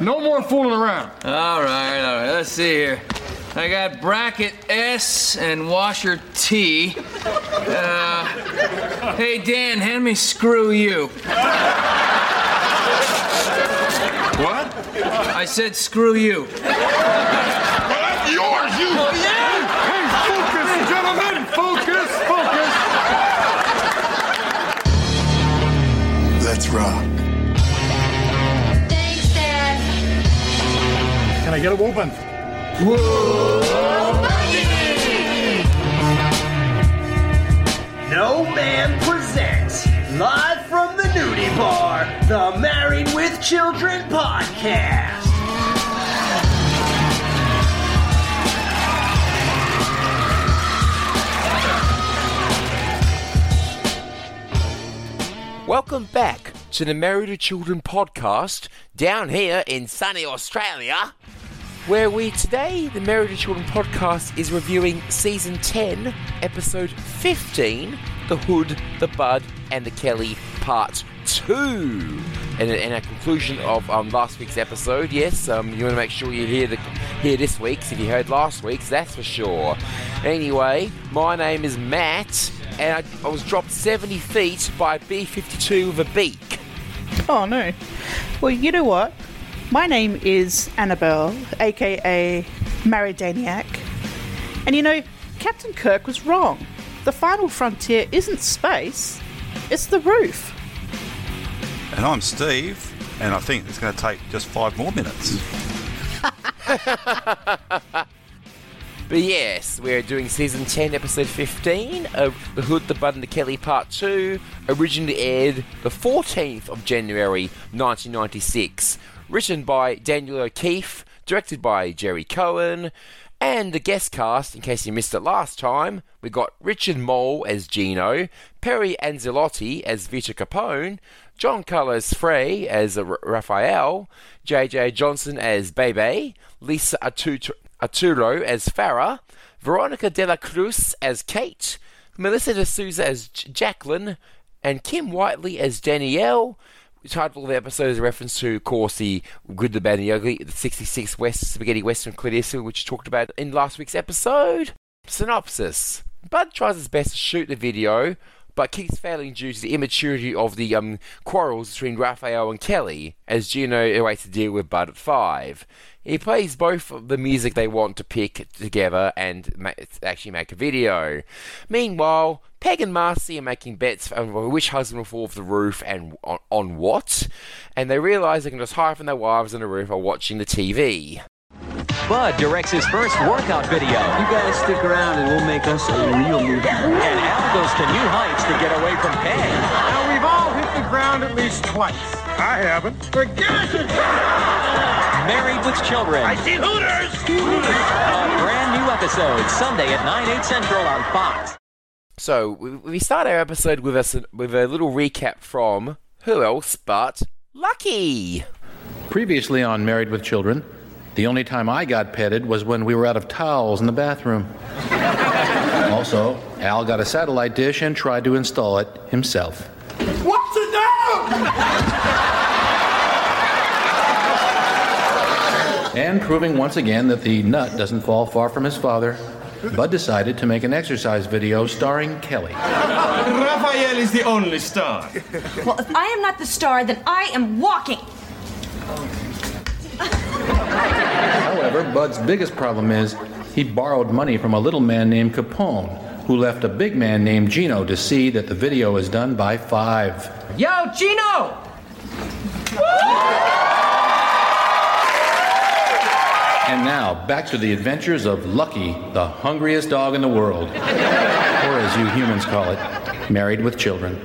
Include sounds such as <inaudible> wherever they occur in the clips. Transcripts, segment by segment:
No more fooling around. All right, all right. Let's see here. I got bracket S and washer T. Uh, hey, Dan, hand me screw you. What? I said screw you. That's yours, you. Hey, focus, gentlemen. Focus, focus. Let's rock. I get it open? Whoa! No Ma'am presents live from the nudie bar, the Married with Children podcast. Welcome back to the Married with Children podcast down here in sunny Australia, where we today, the Married Children podcast, is reviewing season 10, episode 15, The Hood, the Bud, and the Kelly, part 2. And, and a conclusion of um, last week's episode, yes, um, you want to make sure you hear, the, hear this week's. If you heard last week's, that's for sure. Anyway, my name is Matt, and I, I was dropped 70 feet by a B 52 with a beak. Oh no. Well, you know what? My name is Annabelle, aka Maridaniac. And you know, Captain Kirk was wrong. The final frontier isn't space, it's the roof. And I'm Steve, and I think it's going to take just five more minutes. <laughs> But yes, we're doing season 10, episode 15 of The Hood, the Bud, and the Kelly Part 2, originally aired the 14th of January 1996. Written by Daniel O'Keefe, directed by Gerry Cohen, and the guest cast, in case you missed it last time, we got Richard Moll as Gino, Perry Anzilotti as Vito Capone, John Carlos Frey as Raphael, JJ Johnson as Bebe, Lisa Atut- Arturo as Farah, Veronica de la Cruz as Kate, Melissa de Sousa as J- Jacqueline, and Kim Whitley as Danielle. Title of the episode is a reference to, of course, the Good, the Bad, and the Ugly, the 66 West Spaghetti Western Clint Eastwood, which we talked about in last week's episode. Synopsis Bud tries his best to shoot the video, but keeps failing due to the immaturity of the um, quarrels between Raphael and Kelly, as Gino awaits to deal with Bud at 5. He plays both the music they want to pick together and ma- actually make a video. Meanwhile, Peg and Marcy are making bets on which husband will fall off the roof and on, on what, and they realise they can just hide from their wives on the roof while watching the TV. Bud directs his first workout video. You guys stick around and we'll make us a real movie. And Al goes to new heights to get away from Peg. Now, we've all hit the ground at least twice. I haven't. Forget it! Married with Children. I see Hooters! A brand new episode, Sunday at 9, 8 central on Fox. So we, we start our episode with a with a little recap from who else but Lucky. Previously on Married with Children, the only time I got petted was when we were out of towels in the bathroom. <laughs> also, Al got a satellite dish and tried to install it himself. What's it now? And proving once again that the nut doesn't fall far from his father, Bud decided to make an exercise video starring Kelly. Raphael is the only star. Well, if I am not the star, then I am walking. However, Bud's biggest problem is he borrowed money from a little man named Capone, who left a big man named Gino to see that the video is done by five. Yo, Gino! And now, back to the adventures of Lucky, the hungriest dog in the world. or as you humans call it, married with children.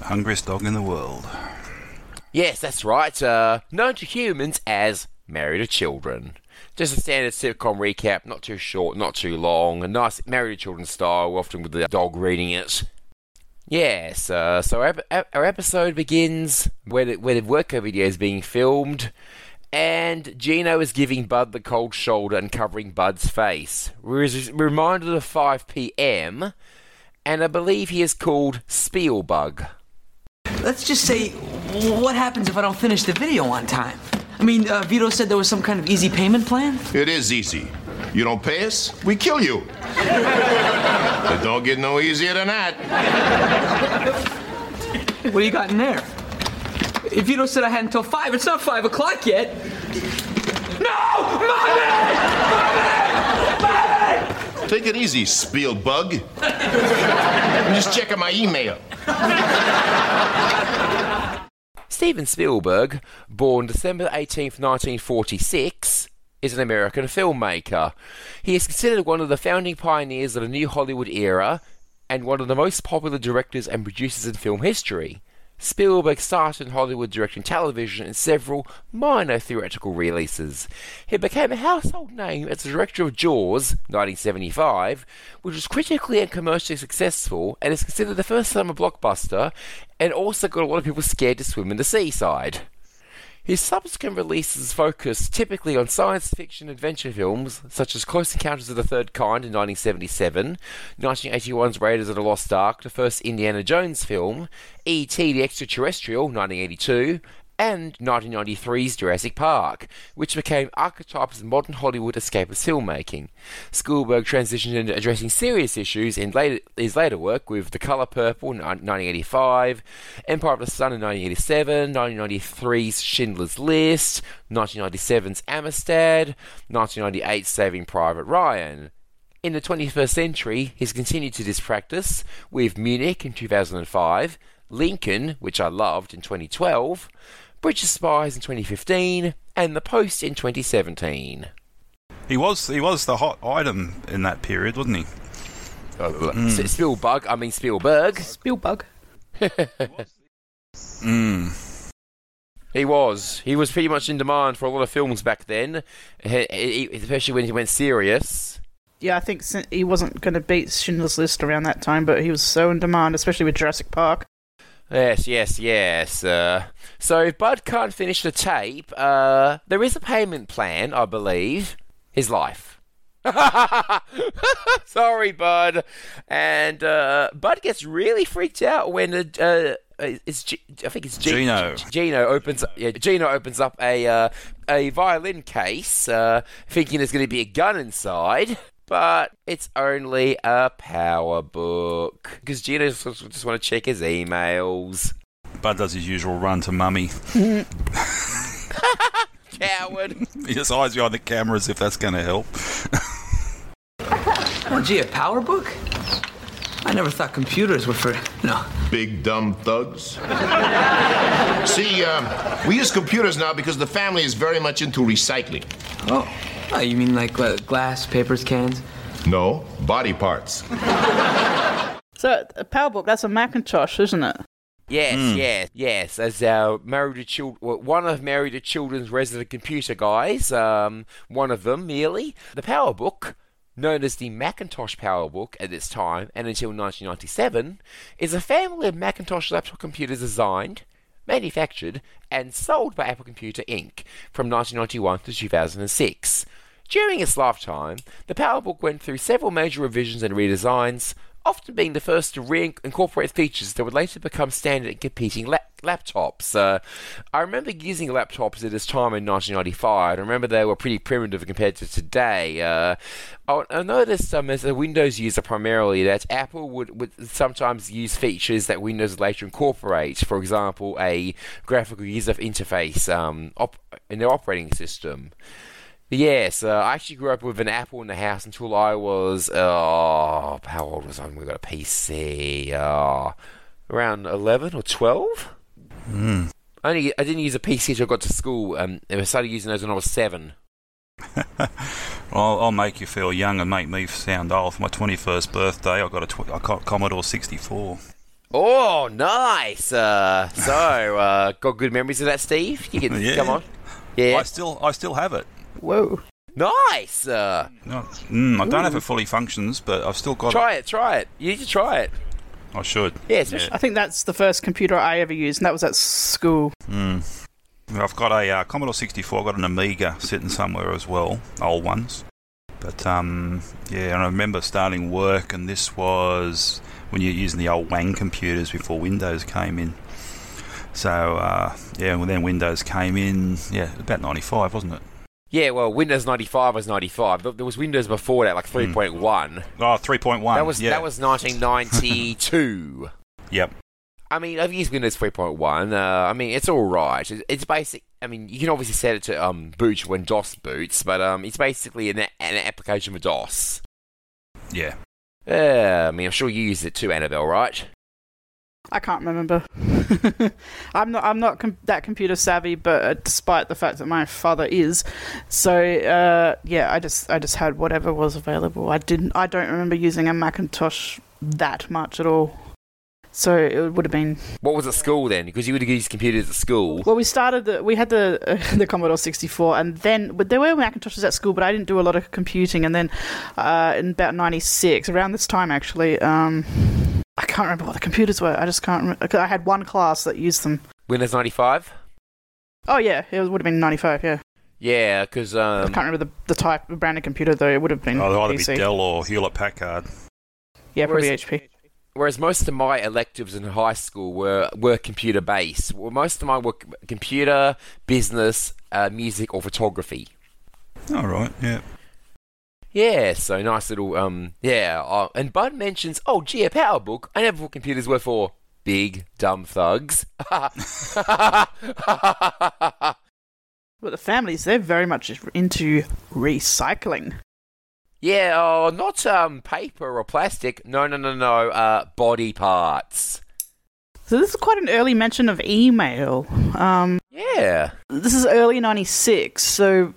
Hungriest dog in the world. Yes, that's right. Uh, known to humans as Married to Children. Just a standard sitcom recap, not too short, not too long. A nice Married to Children style, often with the dog reading it. Yes, uh, so our, our episode begins where the, where the workout video is being filmed, and Gino is giving Bud the cold shoulder and covering Bud's face. We're reminded of 5 p.m., and I believe he is called Spielbug. Let's just say what happens if I don't finish the video on time? I mean, uh, Vito said there was some kind of easy payment plan. It is easy. You don't pay us, we kill you. <laughs> it don't get no easier than that. What do you got in there? If Vito said I had until five, it's not five o'clock yet. No! Money! Take it easy, Spielbug. I'm <laughs> just checking my email. Steven Spielberg, born December 18th, 1946, is an American filmmaker. He is considered one of the founding pioneers of the new Hollywood era and one of the most popular directors and producers in film history. Spielberg started in Hollywood directing television and several minor theatrical releases. He became a household name as the director of Jaws, 1975, which was critically and commercially successful and is considered the first summer blockbuster and also got a lot of people scared to swim in the seaside. His subsequent releases focus typically on science fiction adventure films such as Close Encounters of the Third Kind in 1977, 1981's Raiders of the Lost Ark, the first Indiana Jones film, E.T. the Extraterrestrial 1982, and 1993's Jurassic Park, which became archetypes of modern Hollywood escapist filmmaking. Spielberg transitioned into addressing serious issues in later, his later work with The Color Purple in 1985, Empire of the Sun in 1987, 1993's Schindler's List, 1997's Amistad, 1998's Saving Private Ryan. In the 21st century, he's continued to this practice with Munich in 2005, Lincoln, which I loved in 2012, Bridge of Spies in 2015, and The Post in 2017. He was he was the hot item in that period, wasn't he? Uh, Spielberg, I mean Spielberg. Spielberg. <laughs> Mm. He was. He was pretty much in demand for a lot of films back then, he- he- especially when he went serious. Yeah, I think he wasn't going to beat Schindler's List around that time, but he was so in demand, especially with Jurassic Park. Yes, yes, yes. Uh, so if Bud can't finish the tape, uh, there is a payment plan, I believe. His life. <laughs> Sorry, Bud. And uh, Bud gets really freaked out when uh, uh, it's G- I think it's G- Gino. Gino opens yeah, Gino opens up a uh, a violin case, uh, thinking there's going to be a gun inside. But it's only a power book because Gino just, just want to check his emails. Bud does his usual run to mummy. <laughs> <laughs> Coward. He just hides behind the camera as if that's going to help. <laughs> Oh, gee, a power book? I never thought computers were for. No. Big dumb thugs. See, um, we use computers now because the family is very much into recycling. Oh. Oh, you mean like uh, glass, papers, cans? No, body parts. <laughs> So, a PowerBook, that's a Macintosh, isn't it? Yes, yes, yes. As our married to children, well, one of married to children's resident computer guys, um, one of them merely, the PowerBook, known as the Macintosh PowerBook at its time and until 1997, is a family of Macintosh laptop computers designed, manufactured, and sold by Apple Computer Inc. from 1991 to 2006. During its lifetime, the PowerBook went through several major revisions and redesigns, often being the first to reincorporate features that would later become standard in competing lap- laptops. Uh, I remember using laptops at this time in 1995. I remember they were pretty primitive compared to today. Uh, I, I noticed um, as a Windows user primarily that Apple would, would sometimes use features that Windows later incorporate. For example, a graphical user interface um, op- in their operating system. Yes, uh, I actually grew up with an Apple in the house until I was, uh, how old was I when we got a PC? Uh, around 11 or 12? Mm. Only, I didn't use a PC until I got to school. Um, and I started using those when I was 7. <laughs> I'll, I'll make you feel young and make me sound old. For my 21st birthday, I got a tw- I got Commodore 64. Oh, nice! Uh, so, <laughs> uh, got good memories of that, Steve? You can, <laughs> Yeah. come on. Yeah. I still I still have it. Whoa. Nice! Uh, No, mm, I don't know if it fully functions, but I've still got try it, try it. You need to try it. it. I should. Yeah, especially- I think that's the first computer I ever used, and that was at school. Mm. I've got a uh, Commodore 64. I've got an Amiga sitting somewhere as well, old ones. But um, yeah, and I remember starting work, and this was when you're using the old Wang computers before Windows came in. So uh, yeah, well then Windows came in. Yeah, about 95, wasn't it? Yeah, well, Windows 95 was 95. Th- There was Windows before that, like 3.1. Oh, 3.1. That was yeah. that was 1992. <laughs> Yep. I mean, I've used Windows 3.1. Uh, I mean, it's all right. It's, it's basic. I mean, you can obviously set it to um, boot when DOS boots, but um, it's basically an, an application for DOS. Yeah. Yeah, I mean, I'm sure you used it too, Annabelle, right? I can't remember. <laughs> I'm not. I'm not com- that computer savvy, but uh, despite the fact that my father is, so uh, yeah, I just I just had whatever was available. I didn't. I don't remember using a Macintosh that much at all. So it would have been. What was at school then? Because you would have used computers at school. Well, we started. The, we had the uh, <laughs> the Commodore 64, and then but there were Macintoshes at school, but I didn't do a lot of computing. And then uh, in about '96, around this time actually, um, I can't remember what the computers were. I just can't remember. I had one class that used them. Windows 95? Oh yeah, it would have been '95. Yeah. Yeah, because I um, can't remember the, the type of brand of computer though. It would have been Oh, they'll either be Dell or Hewlett Packard. Yeah, probably Whereas- HP. whereas most of my electives in high school were were computer based. Well, most of mine were computer, business, uh, music, or photography. All right. Yeah. Yeah, so nice little um yeah. Uh, and Bud mentions, oh gee, a power book. I never thought computers were for big dumb thugs. <laughs> But the families, they're very much into recycling. yeah, oh, not um paper or plastic. No, no, no, no. Uh, body parts. So this is quite an early mention of email. Um, Yeah. this is early '96, so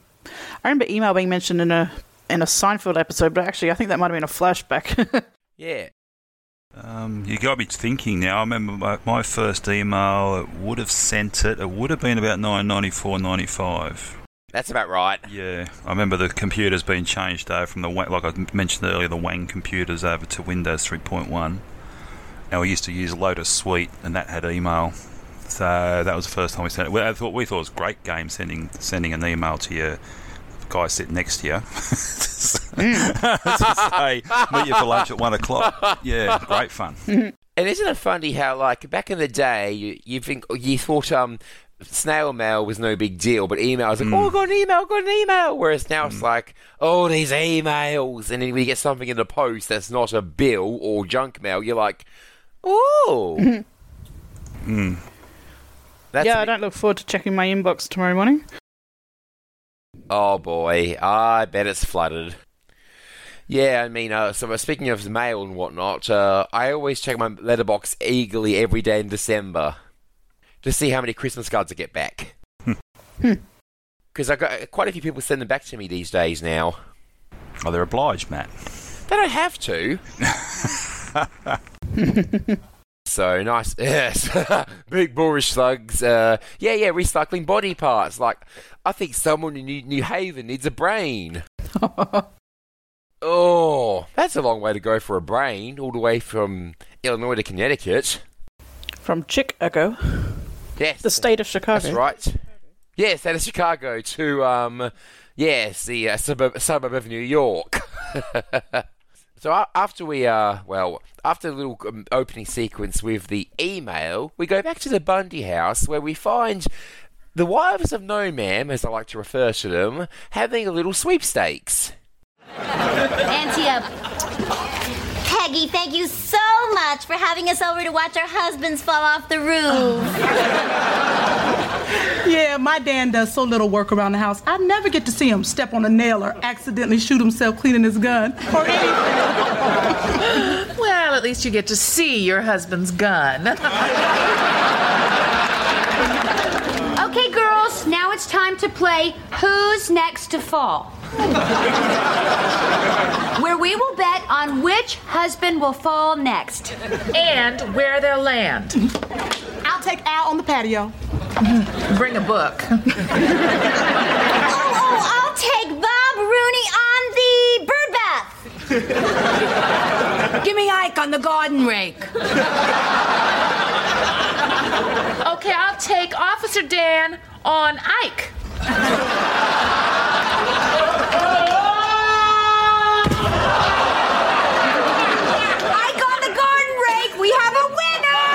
I remember email being mentioned in a in a Seinfeld episode, but actually I think that might have been a flashback. <laughs> Yeah. Um, you got me thinking now. I remember my, my first email. It would have sent it. It would have been about nine ninety four ninety five. That's about right. Yeah, I remember the computers being changed over from the Wa- like I mentioned earlier, the Wang computers over to Windows 3.1. And we used to use Lotus Suite, and that had email. So that was the first time we sent it. We, I thought, we thought it was a great game sending sending an email to your guy sitting next to you. to <laughs> <laughs> say, meet you for lunch at one o'clock. <laughs> Yeah, great fun. And isn't it funny how, like, back in the day, you, you think you thought um snail mail was no big deal, but email was like, oh, I got an email, I got an email. Whereas now it's like, oh, these emails, and then when you get something in the post that's not a bill or junk mail, you're like, oh. Mm. That's yeah, I don't look forward to checking my inbox tomorrow morning. Oh boy, I bet it's flooded. Yeah, I mean, uh, so uh, speaking of mail and whatnot, uh, I always check my letterbox eagerly every day in December to see how many Christmas cards I get back. Because I got quite a few people send them back to me these days now. Oh, they're obliged, Matt. They don't have to. <laughs> so nice, <laughs> yes, <laughs> big boorish slugs. Uh, yeah, yeah, recycling body parts. Like, I think someone in New, Haven needs a brain. <laughs> oh, that's a long way to go for a brain, all the way from Illinois to Connecticut. From Chicago, Yes, the state of Chicago. that's right. Yes, that is Chicago to um, yes, the uh, suburb, suburb of New York. <laughs> so after we uh, well, after the little um, opening sequence with the email, we go back to the Bundy house where we find the wives of No Ma'am, as I like to refer to them, having a little sweepstakes. Auntie, uh, Peggy, thank you so much for having us over to watch our husbands fall off the roof. <laughs> Yeah, my Dan does so little work around the house. I never get to see him step on a nail or accidentally shoot himself cleaning his gun or anything. <laughs> Well, at least you get to see your husband's gun. <laughs> Okay, girls, now it's time to play Who's Next to Fall? <laughs> Where we will bet on which husband will fall next. and where they'll land. I'll take Al on the patio. Bring a book. <laughs> oh, oh, I'll take Bob Rooney on the bird bath. Give me Ike on the garden rake. Okay, I'll take Officer Dan on Ike. The garden rake, we have a winner!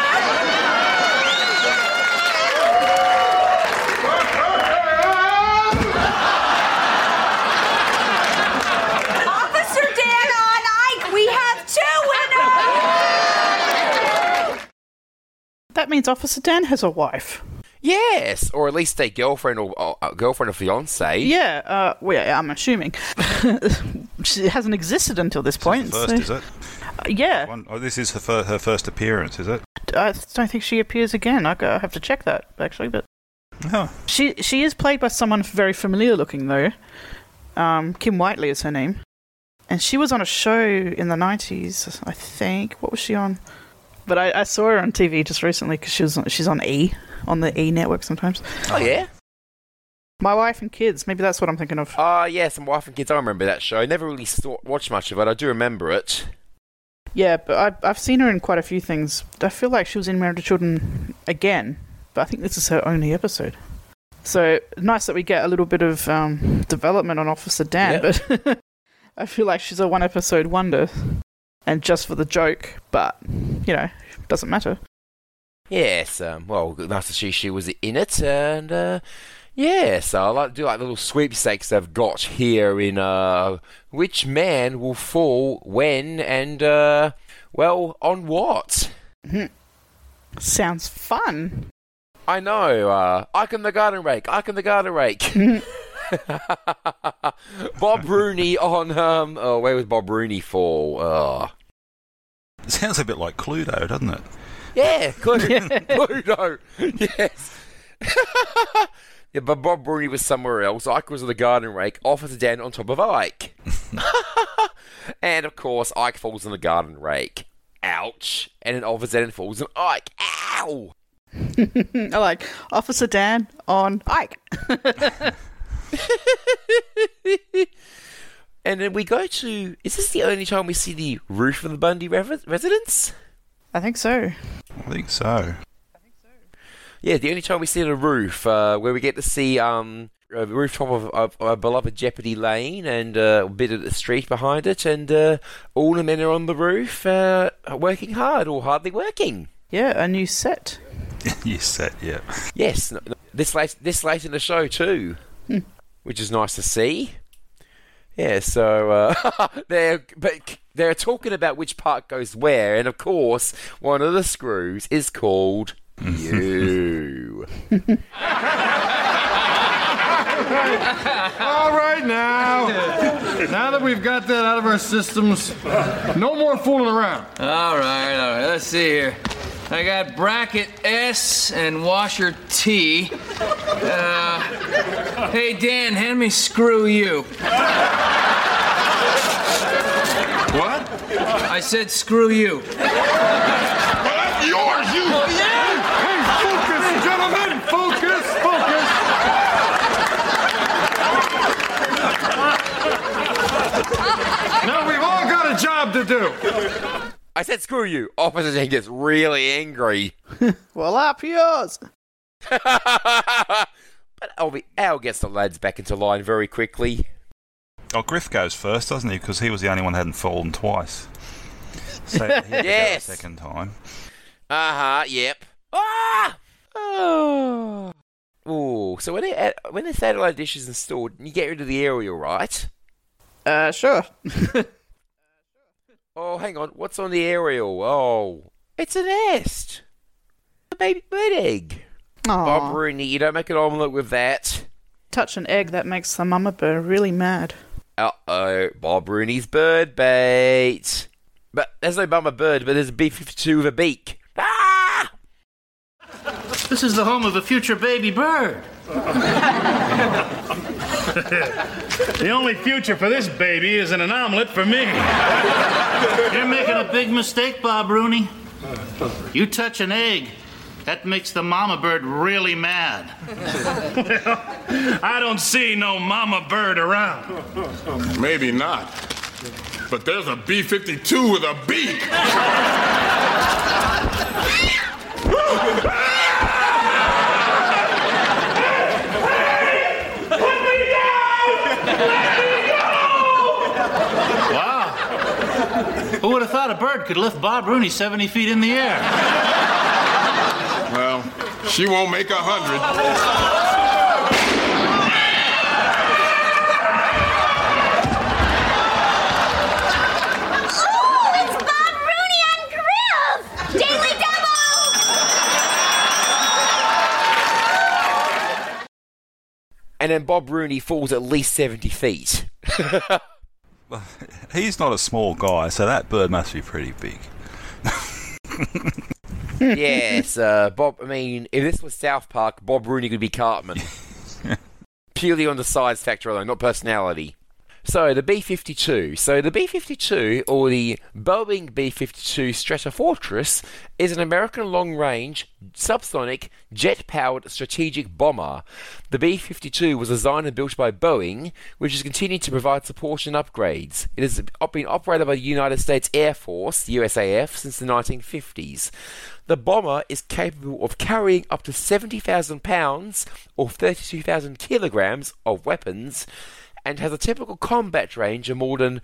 Officer Dan on Ike, we have two winners! That means Officer Dan has a wife. Yes, or at least a girlfriend or or, uh, girlfriend or fiance. Yeah, uh, well, yeah, I'm assuming. <laughs> she hasn't existed until this point. First, so- is it? Uh, yeah, One, oh, this is her, fir- her first appearance, is it? I don't think she appears again. I I have to check that actually, but Oh. she she is played by someone very familiar looking though. Um, Kim Whitley is her name, and she was on a show in the '90s, I think. What was she on? But I, I saw her on TV just recently because she was on, she's on E on the E network sometimes. Oh yeah. My wife and kids. Maybe that's what I'm thinking of. Ah, yes, My wife and kids. I remember that show. I never really saw, watched much of it. I do remember it. Yeah, but I, I've seen her in quite a few things. I feel like she was in Married to Children again, but I think this is her only episode. So nice that we get a little bit of um, development on Officer Dan, but <laughs> I feel like she's a one episode wonder, and just for the joke. But you know, doesn't matter. Yes, um, well, nice to was in it, and uh, yeah, so I like to do like little sweepstakes they've got here in uh, which man will fall when and uh, well on what. Sounds fun. I know. Uh, Ike and the Garden Rake. Ike and the Garden Rake. <laughs> Bob Rooney on um. Oh, where was Bob Rooney for? Oh. Sounds a bit like Cluedo, doesn't it? Yeah, <laughs> Cluedo. Cluedo. <laughs> Yes. <laughs> yeah, but Bob Rooney was somewhere else. Ike was on the garden rake. Officer Dan on top of Ike. and of course, Ike falls on the garden rake. Ouch. And then Officer Dan falls on Ike. Ow. I like Officer Dan on Ike. and then we go to. Is this the only time we see the roof of the Bundy rev- residence? I think so. I think so. I think so. Yeah, the only time we see on the roof, uh, where we get to see um, uh, the rooftop of, of our beloved Jeopardy Lane and uh, a bit of the street behind it, and uh, all the men are on the roof uh, working hard or hardly working. Yeah, a new set. <laughs> you set, yeah. Yes, n- n- this late this late in the show too, which is nice to see. Yeah, so uh, <laughs> they're but they're talking about which part goes where, and of course, one of the screws is called you. <laughs> All right now. now that we've got that out of our systems, no more fooling around. All right, all right. Let's see here. I got bracket S and washer T. Uh, hey, Dan, hand me screw you. What? I said screw you. That's yours, you. Hey, focus, gentlemen! Focus, focus! now we've all got a job to do. I said screw you. Officer Dan gets really angry. <laughs> Well, up yours. <laughs> but Al, Al gets the lads back into line very quickly. Oh, Griff goes first, doesn't he? Because he was the only one that hadn't fallen twice. So he had to go Yes. second time. Uh huh. Yep. Ah. Oh. Ooh. So when they when the satellite dish is installed, you get rid of the aerial, right? Uh, sure. <laughs> Oh, hang on. What's on the aerial? Oh, it's a nest. A baby bird egg. Bob Aw. Rooney, you don't make an omelette with that. Touch an egg that makes the mama bird really mad. Uh oh, Bob Rooney's bird bait. But there's no mama bird, but there's a B 52 with a beak. Ah! This is the home of a future baby bird. the only future for this baby is in an omelet for me. You're making a big mistake, Bob Rooney. You touch an egg, that makes the mama bird really mad. <laughs> I don't see no mama bird around. Maybe not. But there's a B 52 with a beak. Wow. Who would have thought a bird could lift Bob Rooney 70 feet in the air? Well, she won't make a hundred. and then Bob Rooney falls at least 70 feet. <laughs> He's not a small guy, so that bird must be pretty big. <laughs> yes, uh, Bob. I mean, if this was South Park, Bob Rooney could be Cartman. <laughs> Purely on the size factor alone, not personality. So the B-52. So the B-52, or the Boeing B-52 Stratofortress, is an American long-range subsonic jet-powered strategic bomber. The B-52 was designed and built by Boeing, which has continued to provide support and upgrades. It has been operated by the United States Air Force, USAF, since the 1950s. The bomber is capable of carrying up to 70,000 pounds or 32,000 kilograms of weapons and has a typical combat range of more than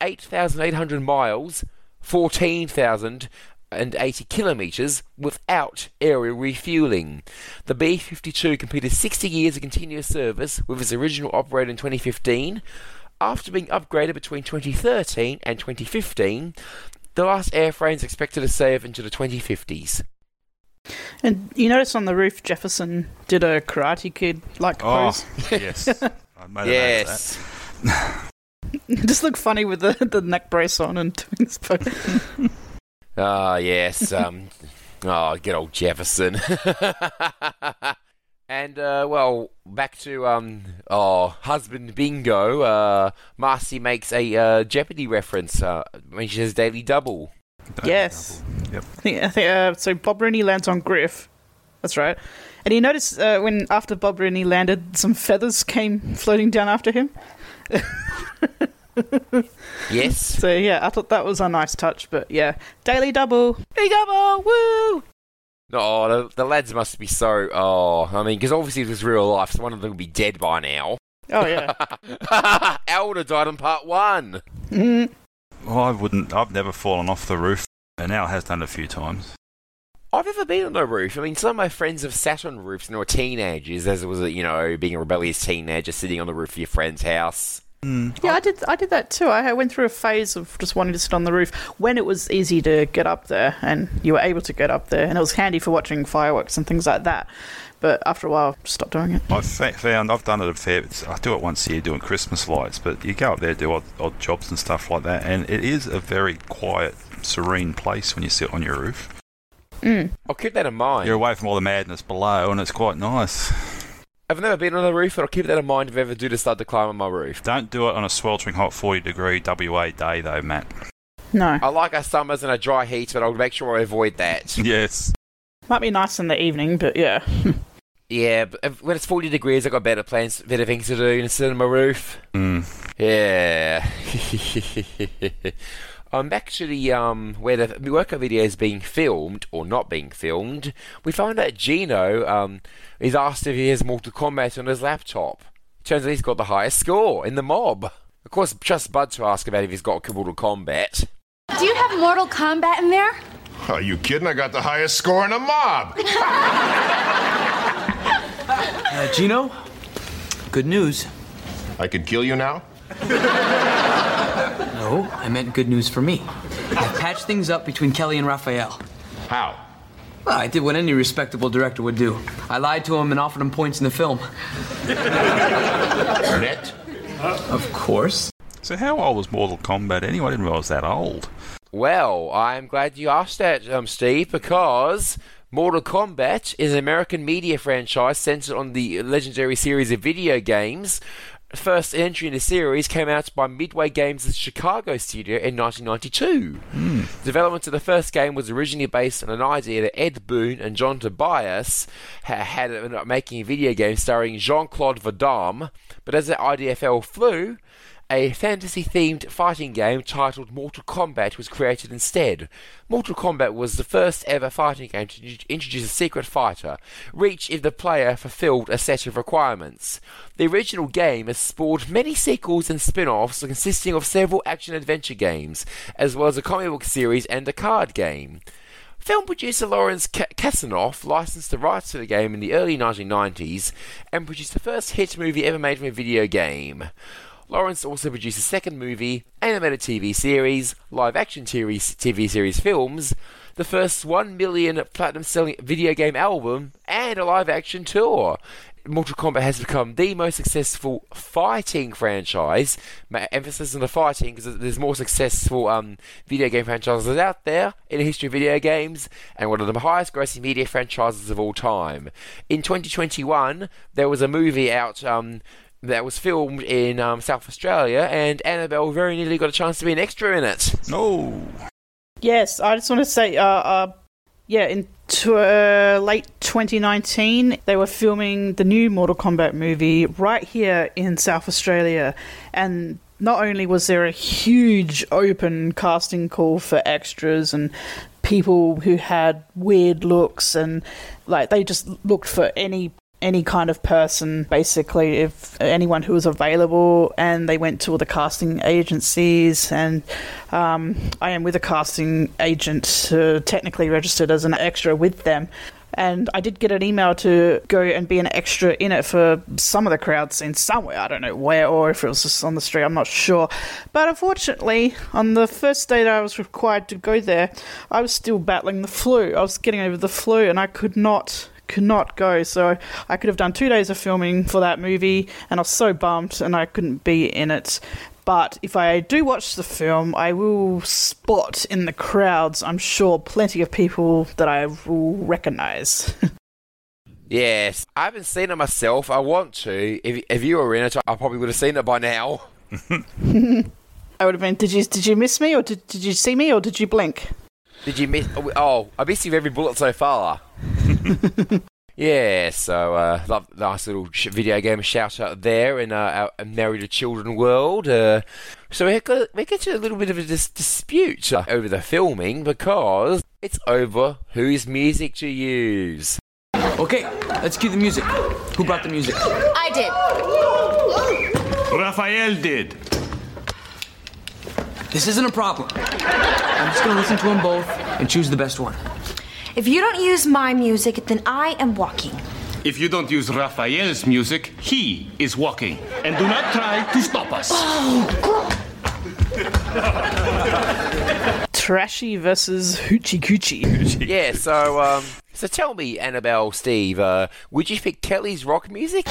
8,800 miles, 14,080 kilometres without aerial refueling. The B 52 completed 60 years of continuous service with its original operator in 2015. After being upgraded between 2013 and 2015, the last airframe is expected to serve into the 2050s. And you notice on the roof, Jefferson did a Karate Kid like Oh, pose. yes. <laughs> I made a note of Yes. <laughs> Just look funny with the, the neck brace on and doing this pose. <laughs> Ah, yes. Um, <laughs> oh, good old Jefferson. and, uh, well, back to, um, oh, husband bingo. Uh, Marcy makes a uh, Jeopardy reference uh, when she says daily double. yes. Yep. I think, I think, uh, so Bob Rooney lands on Griff. That's right. And you notice uh, when after Bob Rooney landed, some feathers came floating down after him. Yes. <laughs> So yeah, I thought that was a nice touch. But yeah, daily double, daily double, woo! Oh, the, the lads must be so. Oh, I mean, because obviously it was real life, so one of them would be dead by now. Oh yeah. Al would have died in part one. Mhm. Well, I wouldn't. I've never fallen off the roof, and Al has done a few times. I've never been on a roof. I mean, some of my friends have sat on roofs when they were teenagers, as it was, you know, being a rebellious teenager sitting on the roof of your friend's house. Mm. Yeah, I did. I did that too. I went through a phase of just wanting to sit on the roof when it was easy to get up there, and you were able to get up there, and it was handy for watching fireworks and things like that. But after a while, I stopped doing it. I've fa- found I've done it a fair. bit. I do it once a year doing Christmas lights, but you go up there do odd, odd jobs and stuff like that, and it is a very quiet, serene place when you sit on your roof. I'll keep that in mind. You're away from all the madness below, and it's quite nice. I've never been on a roof, but I'll keep that in mind if I ever do decide to climb on my roof. Don't do it on a sweltering hot 40 degree WA day, though, Matt. No, I like our summers and a dry heat, but I'll make sure I avoid that. <laughs> Yes. might be nice in the evening, but yeah. <laughs> Yeah, but if, when it's 40 degrees, I've got better plans, better things to do than sit on my roof. Mm. Yeah. <laughs> um, back to the um, where the workout video is being filmed or not being filmed. We find that Gino um, is asked if he has Mortal Kombat on his laptop. Turns out he's got the highest score in the mob. Of course, just Bud to ask about if he's got Mortal Kombat. Do you have Mortal Kombat in there? Are you kidding? I got the highest score in a mob. <laughs> Uh, Gino, good news. I could kill you now? <laughs> No, I meant good news for me. I patched things up between Kelly and Raphael. How? Well, I did what any respectable director would do. I lied to him and offered him points in the film. Net? Of course. So, how old was Mortal Kombat anyway? I didn't realise that old. Well, I'm glad you asked that, um, Steve, because Mortal Kombat is an American media franchise centered on the legendary series of video games. First entry in the series came out by Midway Games' Chicago studio in 1992. Hmm. Development of the first game was originally based on an idea that Ed Boon and John Tobias ha- had of making a video game starring Jean Claude Van Damme, but as the idea fell through, a fantasy themed fighting game titled Mortal Kombat was created instead. Mortal Kombat was the first ever fighting game to introduce a secret fighter, reach if the player fulfilled a set of requirements. The original game has spawned many sequels and spin offs consisting of several action adventure games, as well as a comic book series and a card game. Film producer Lawrence Ka- Kasanoff licensed the rights to the game in the early 1990s and produced the first hit movie ever made from a video game. Lawrence also produced a second movie, animated TV series, live action TV, TV series films, the first 1 million platinum selling video game album, and a live action tour. Mortal Kombat has become the most successful fighting franchise. Emphasis on the fighting because there's more successful um, video game franchises out there in the history of video games, and one of the highest grossing media franchises of all time. In 2021, there was a movie out. Um, that was filmed in um, South Australia, and Annabelle very nearly got a chance to be an extra in it. No. Yes, I just want to say, uh, uh, yeah, in t- uh, late 2019, they were filming the new Mortal Kombat movie right here in South Australia, and not only was there a huge open casting call for extras and people who had weird looks and like they just looked for any any kind of person basically if anyone who was available and they went to all the casting agencies and um, i am with a casting agent uh, technically registered as an extra with them and I did get an email to go and be an extra in it for some of the crowd scenes somewhere. I don't know where or if it was just on the street. I'm not sure. But unfortunately, on the first day that I was required to go there, I was still battling the flu. I was getting over the flu, and I could not could not go. So I could have done two days of filming for that movie, and I was so bummed, and I couldn't be in it. But if I do watch the film, I will spot in the crowds, I'm sure, plenty of people that I will recognize. <laughs> Yes, I haven't seen it myself. I want to. If, if you were in it, I probably would have seen it by now. <laughs> I would have been. Did you did you miss me, or did, did you see me, or did you blink? Did you miss? Oh, I missed you every bullet so far. <laughs> yeah, so uh, love, nice little sh- video game shout out there in uh, our Married to Children world. Uh, so we got we get to a little bit of a dis- dispute uh, over the filming because it's over whose music to use. Okay, let's cue the music. Who brought the music? I did. Raphael did. This isn't a problem. I'm just gonna listen to them both and choose the best one. If you don't use my music, then I am walking. If you don't use Raphael's music, he is walking. And do not try to stop us. <gasps> Oh, Trashy versus Hoochie Coochie. <laughs> yeah, so um, so tell me, Annabelle, Steve, uh, would you pick Kelly's rock music?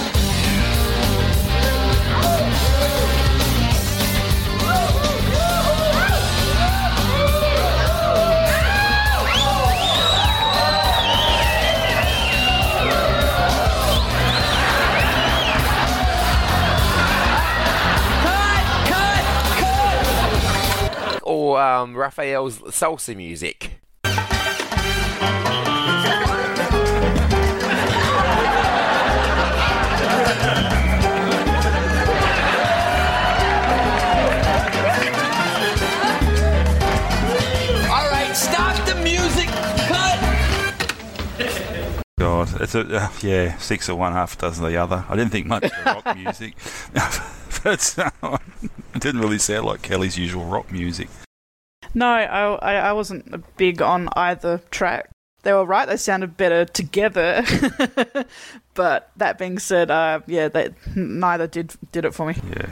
Or um, Raphael's salsa music? All right, stop the music. Cut. God, it's a uh, yeah, six of one, half a dozen of the other. I didn't think much of rock <laughs> music, <laughs> but uh, it didn't really sound like Kelly's usual rock music. No, I, I, I wasn't big on either track. They were right; they sounded better together. <laughs> but that being said, uh, yeah, they neither did did it for me. Yeah.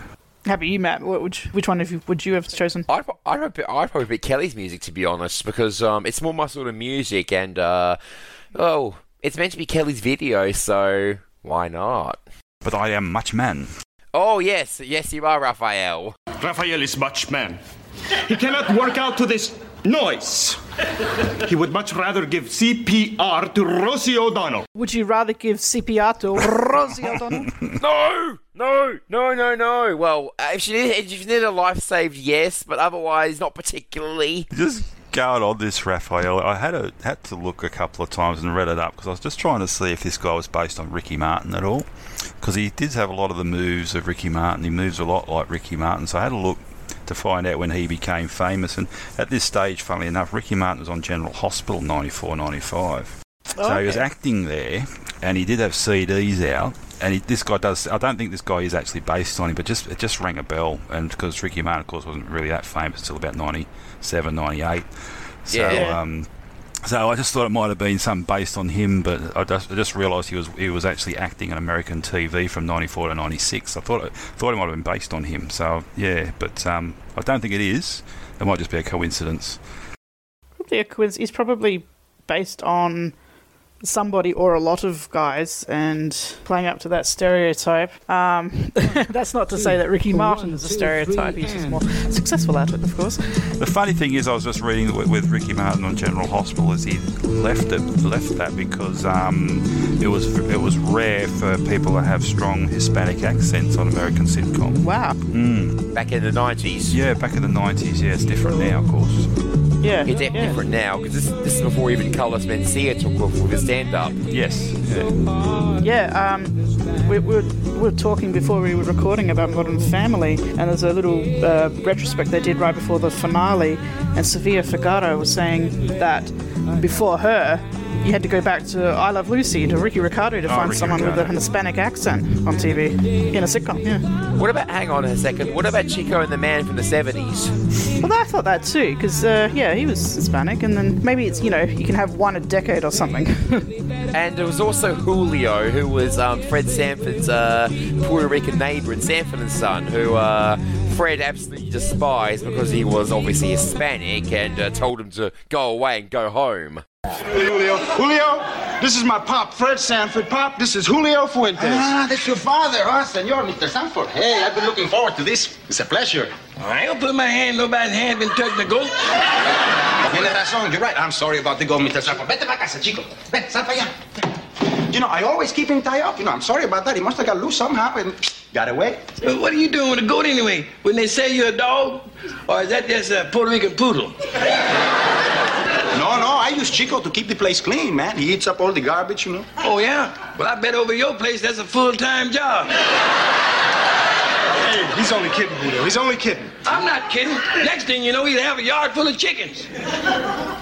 How about you, Matt? What would you, which one of you would you have chosen? I'd, I'd, probably- I'd probably pick Kelly's music to be honest, because um, it's more my sort of music, and uh, oh, it's meant to be Kelly's video, so why not? But I am much man. Oh yes, yes, you are Raphael. Raphael is much man. He cannot work out to this noise. He would much rather give CPR to Rosie O'Donnell. Would you rather give CPR to Rosie O'Donnell? <laughs> No, no, no, no, no. Well, uh, if she need, if she need a life saved, yes, but otherwise, not particularly. Just going on this Raphael, I had a, had to look a couple of times and read it up because I was just trying to see if this guy was based on Ricky Martin at all. Because he did have a lot of the moves of Ricky Martin. He moves a lot like Ricky Martin. So I had a look to find out when he became famous. And at this stage, funnily enough, Ricky Martin was on General Hospital 94 95. So he was acting there, and he did have CDs out. And he, this guy does. I don't think this guy is actually based on him, but just it just rang a bell. And because Ricky Martin, of course, wasn't really that famous until about 97, 98. So, Yeah. um, so I just thought it might have been something based on him, but I just, I just realised he was he was actually acting on American TV from '94 to '96. I thought it, thought it might have been based on him. So yeah, but um, I don't think it is. It might just be a coincidence. probably a quiz. He's probably based on somebody or a lot of guys and playing up to that stereotype. Um, <laughs> that's not to say that Ricky Martin is a stereotype. He's just more successful at it, of course. The funny thing is, I was just reading with, with Ricky Martin on General Hospital, is he left it left that because um, it was it was rare for people to have strong Hispanic accents on American sitcom. Wow. Mm. Back in the 90s. Yeah, back in the 90s. Yeah, it's different now, of course. Yeah, it's yeah. different now because this, this is before even Carlos Mencia took off with his stand-up. Yes. Yeah, um, we, we, were, we were talking before we were recording about Modern Family, and there's a little uh, retrospect they did right before the finale, and Sofia Vergara was saying that before her, you had to go back to I Love Lucy to Ricky Ricardo to Oh, find Ricky someone with Ricardo. a Hispanic accent on TV in a sitcom. Yeah. What about, hang on a second, what about Chico and the Man from the 70s? Well, I thought that too, because uh, yeah, he was Hispanic, and then maybe it's you know you can have one a decade or something. <laughs> And there was also Julio, who was um, Fred Sanford's uh, Puerto Rican neighbor in Sanford and Son, who uh, Fred absolutely despised because he was obviously Hispanic and uh, told him to go away and go home. Julio. Julio, this is my pop, Fred Sanford. Pop, this is Julio Fuentes. Ah, that's your father, huh, Senor Mr. Sanford? Hey, I've been looking forward to this. It's a pleasure. I don't put my hand, nobody's hand been touching the goat. Tienes razón, you're right. I'm sorry about the goat, Mr. Sanford. Vete para casa, chico. Ven, sal para allá. You know, I always keep him tied up. You know, I'm sorry about that. He must have got loose somehow and <sniffs> got away. Well, what are you doing with a goat anyway? When they say you're a dog? Or is that just a Puerto Rican poodle? No, no, I use Chico to keep the place clean, man. He eats up all the garbage, you know. Oh, yeah? Well, I bet over your place that's a full-time job. Hey, he's only kidding, Julio. He's only kidding. I'm not kidding. Next thing you know, he'd have a yard full of chickens.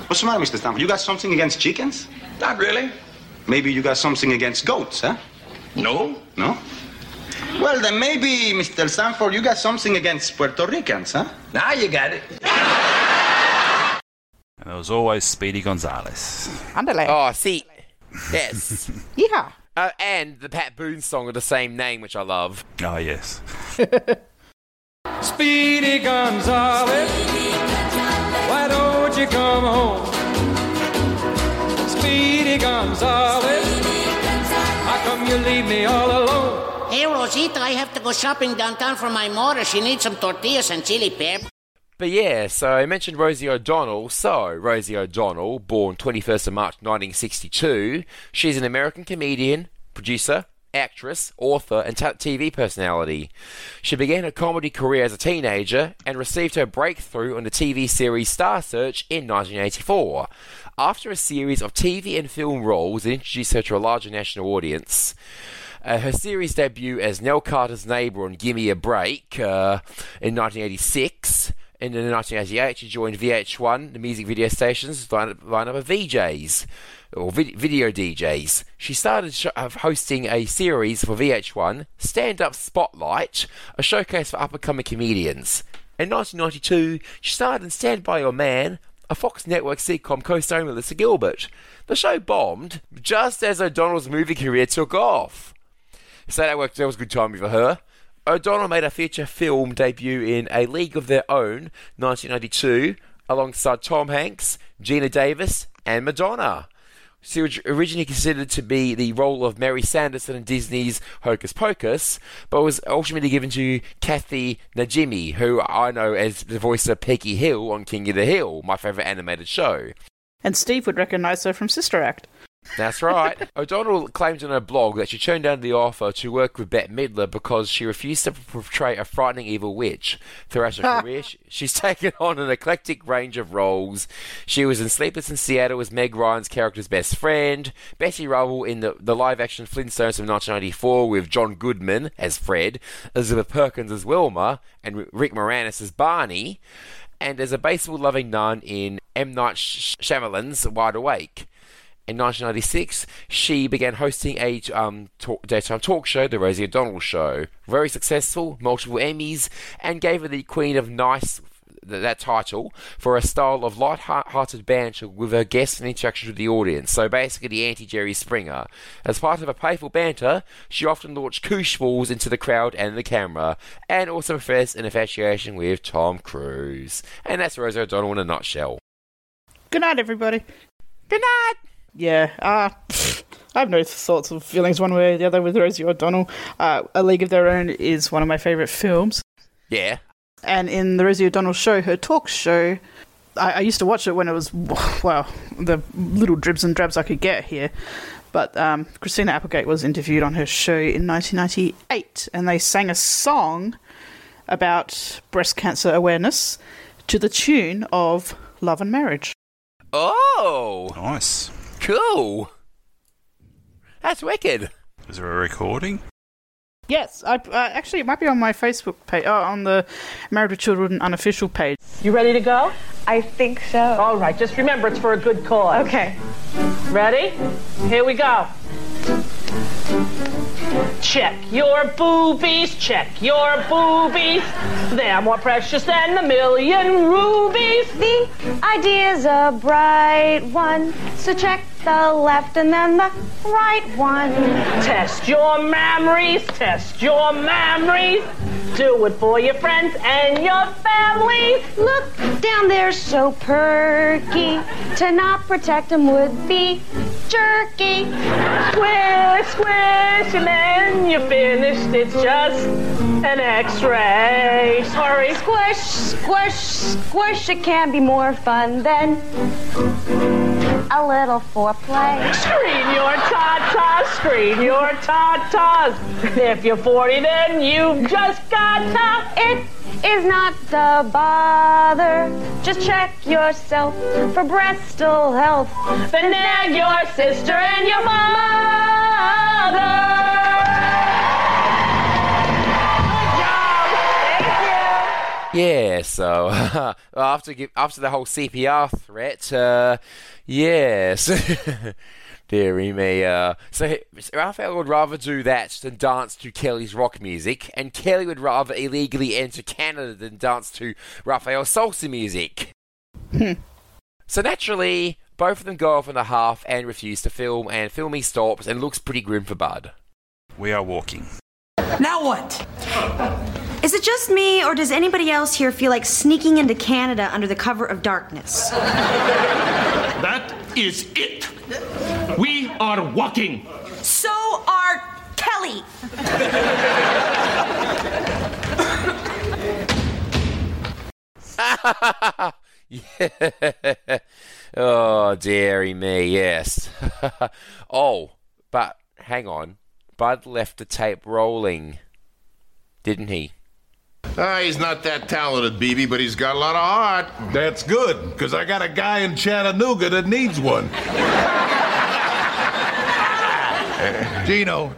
What's the matter, Mr. Stanford? You got something against chickens? Not really. Maybe you got something against goats, huh? No. No? Well, then maybe, Mr. Sanford, you got something against Puerto Ricans, huh? Now you got it. And there was always Speedy Gonzales. Underlay. Oh, see, yes. <laughs> yeah. Uh, and the Pat Boone song of the same name, which I love. Oh, yes. <laughs> Speedy Gonzales, why don't you come home? Speedy Gonzales, how come you leave me all alone? Hey, Rosita, I have to go shopping downtown for my mother. She needs some tortillas and chili pep. But yeah, so I mentioned Rosie O'Donnell. So, Rosie O'Donnell, born 21st of March 1962, she's an American comedian, producer, actress, author, and t- TV personality. She began her comedy career as a teenager and received her breakthrough on the TV series Star Search in 1984. After a series of TV and film roles that introduced her to a larger national audience, uh, her series debut as Nell Carter's neighbor on Gimme a Break uh, in 1986. And in 1988, she joined VH1, the music video station's lineup, lineup of VJs, or vid- video DJs. She started sh- uh, hosting a series for VH1, Stand Up Spotlight, a showcase for up and coming comedians. In 1992, she starred in Stand By Your Man, a Fox Network sitcom co-starring Melissa Gilbert. The show bombed just as O'Donnell's movie career took off. So that worked. That was good timing for her. O'Donnell made a feature film debut in A League of Their Own, 1992, alongside Tom Hanks, Geena Davis, and Madonna. She was originally considered to be the role of Mary Sanderson in Disney's Hocus Pocus, but was ultimately given to Kathy Najimy, who I know as the voice of Peggy Hill on King of the Hill, my favourite animated show. And Steve would recognise her from Sister Act. That's right. <laughs> O'Donnell claimed in her blog that she turned down the offer to work with Bette Midler because she refused to portray a frightening evil witch. Throughout her <laughs> career, she's <laughs> taken on an eclectic range of roles. She was in Sleepless in Seattle as Meg Ryan's character's best friend, Betty Rubble in the, the live-action Flintstones from 1994 with John Goodman as Fred, Elizabeth Perkins as Wilma, and Rick Moranis as Barney, and as a baseball-loving nun in M. Night Sh- Shyamalan's Wide Awake. In 1996, she began hosting a um, talk, daytime talk show, The Rosie O'Donnell Show. Very successful, multiple Emmys, and gave her the Queen of Nice that title for a style of light-hearted banter with her guests and interactions with the audience. So basically, the anti-Jerry Springer. As part of her playful banter, she often launched koosh balls into the crowd and the camera, and also professed an infatuation with Tom Cruise. And that's Rosie O'Donnell in a nutshell. Good night, everybody. Good night. Yeah, uh, I have no thoughts or feelings one way or the other with Rosie O'Donnell. Uh, A League of Their Own is one of my favourite films. Yeah. And in the Rosie O'Donnell show, her talk show, I, I used to watch it when it was, <laughs> well, the little dribs and drabs I could get here. But um, Christina Applegate was interviewed on her show in 1998, and they sang a song about breast cancer awareness to the tune of Love and Marriage. Oh. Nice. Cool. That's wicked. Is there a recording? Yes, I, uh, actually, it might be on my Facebook page, uh, on the Married with Children unofficial page. You ready to go? I think so. All right, just remember it's for a good cause. Okay. Ready? Here we go. Check your boobies, check your boobies. They're more precious than a million rubies. The idea's a bright one, so check the left and then the right one. Test your memories, test your memories. Do it for your friends and your family. Look down there, so perky. To not protect them would be jerky. Squish, squish, and then you're finished. It's just an x-ray. Sorry. Squish, squish, squish. It can be more fun than a little foreplay. Screen your tatas, screen your tatas. If you're 40, then you've just got to. It is not the bother. Just check yourself for breastal health. Then nag your sister and your mother. Yeah, so <laughs> after give, after the whole CPR threat, uh, yes, <laughs> dearie me. Uh, so Raphael would rather do that than dance to Kelly's rock music, and Kelly would rather illegally enter Canada than dance to Raphael's salsa music. so naturally, both of them go off in a half and refuse to film, and filming stops and looks pretty grim for Bud. We are walking. Now what? <laughs> Is it just me, or does anybody else here feel like sneaking into Canada under the cover of darkness? That is it. We are walking. So are Kelly. <laughs> yeah. Oh, dearie me, yes. <laughs> oh, but hang on. Bud left the tape rolling, didn't he? Ah, he's not that talented, BB, but he's got a lot of heart. That's good, because I got a guy in Chattanooga that needs one. <laughs> Gino,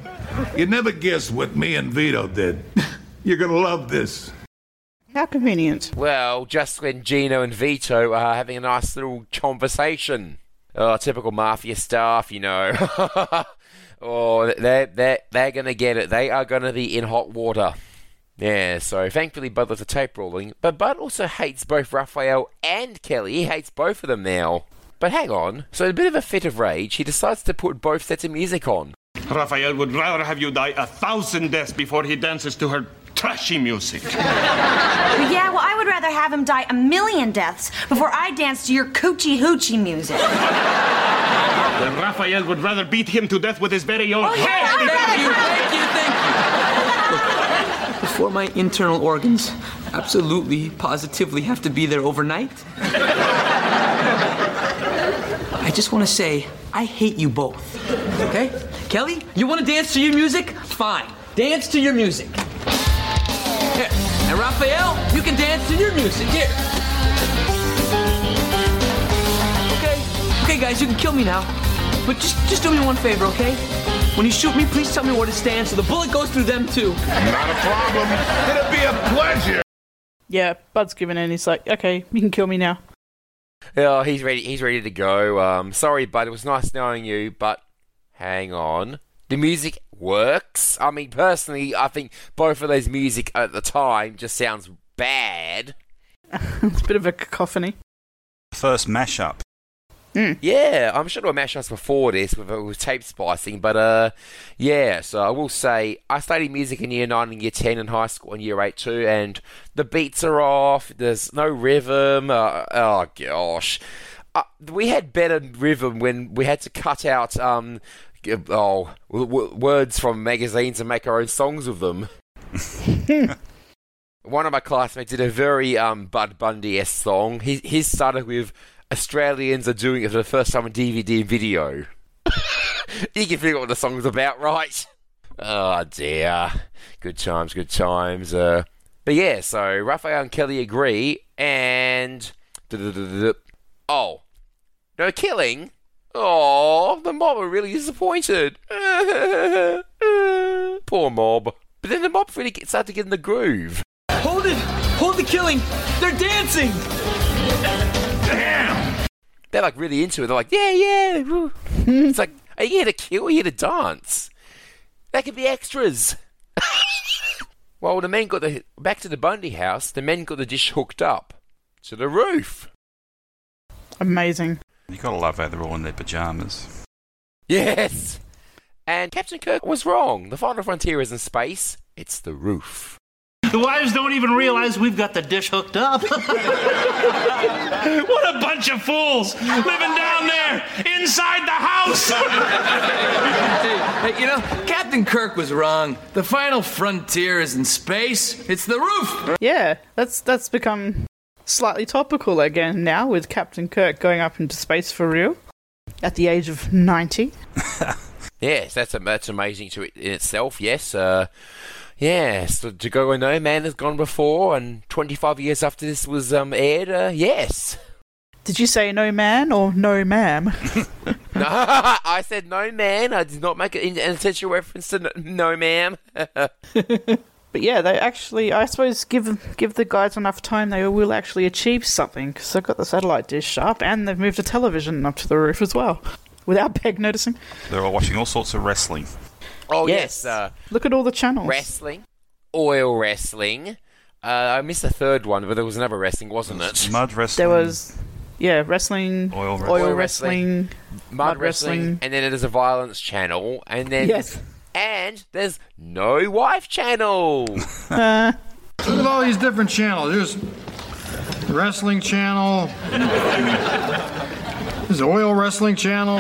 you never guess what me and Vito did. <laughs> You're gonna love this. How convenient. Well, just when Gino and Vito are having a nice little conversation. Oh, typical mafia stuff, you know. <laughs> oh, they're, they're, they're going to get it. They are going to be in hot water. Yeah, so thankfully Bud left the tape rolling, but Bud also hates both Raphael and Kelly. He hates both of them now. But hang on, so in a bit of a fit of rage, he decides to put both sets of music on. Raphael would rather have you die a thousand deaths before he dances to her trashy music. yeah, well, I would rather have him die a million deaths before I dance to your coochie hoochie music. Then Raphael would rather beat him to death with his very own Oh, yeah, hand. I'd Before my internal organs absolutely, positively have to be there overnight, I just want to say I hate you both. Okay? Kelly, you want to dance to your music? Fine. Dance to your music. Here. And Raphael, you can dance to your music. Here. Okay. Okay, guys, you can kill me now. But just just do me one favor, okay? When you shoot me, please tell me where to stand so the bullet goes through them too. Not a problem. It'll be a pleasure. Yeah, Bud's given in. He's like, okay, you can kill me now. Oh, he's ready. He's ready to go. Um, sorry, bud. It was nice knowing you, but hang on. The music works. I mean, personally, I think both of those music at the time just sounds bad. <laughs> it's a bit of a cacophony. First mashup. Yeah, I'm sure there were mashups before this with, with tape splicing, but uh, yeah. So I will say I studied music in year nine and year ten in high school and year eight too, and the beats are off. There's no rhythm. Uh, oh gosh, uh, we had better rhythm when we had to cut out um, oh w- w- words from magazines and make our own songs with them. <laughs> One of my classmates did a very um, Bud Bundy esque song. His, his started with Australians are doing it for the first time on DVD and video. <laughs> you can figure out what the song's about, right? Oh dear. Good times, good times. Uh, but yeah, so Raphael and Kelly agree, and. Oh. No killing? Oh, the mob are really disappointed. <laughs> Poor mob. But then the mob really get, start to get in the groove. Hold it! Hold the killing! They're dancing! They're like really into it. They're like, yeah, yeah. Hmm. it's like, are you here to kill? Or are you here to dance? They could be extras. <laughs> well, the men got the back to the Bundy house. The men got the dish hooked up to the roof. Amazing. You gotta love how they're all in their pajamas. Yes. And Captain Kirk was wrong. The final frontier isn't space. It's the roof. The wives don't even realize we've got the dish hooked up. <laughs> what a bunch of fools living down there inside the house. <laughs> Hey, you know, Captain Kirk was wrong. The final frontier is in space. It's the roof. Yeah, that's that's become slightly topical again now with Captain Kirk going up into space for real at the age of 90. <laughs> Yes, that's that's amazing to it in itself. Yes, uh, yes. To, to go where no man has gone before, and 25 years after this was um, aired. Uh, yes. Did you say no man or no ma'am? <laughs> No, I said no man. I did not make an intentional reference to no, no ma'am. <laughs> But yeah, they actually, I suppose, give give the guys enough time, they will actually achieve something because they've got the satellite dish up and they've moved the television up to the roof as well, without Peg noticing. They're all watching all sorts of wrestling. Oh Yes. yes, uh, Look at all the channels. wrestling, oil wrestling. Uh, I missed the third one, but there was another wrestling, wasn't it? Mud wrestling. There was, yeah, wrestling, Oil wrestling, oil, wrestling. wrestling, Mud wrestling, and then there's a violence channel, and then Yes. and there's no wife channel. Uh, Look at all these different channels. There's wrestling channel. There's oil wrestling channel.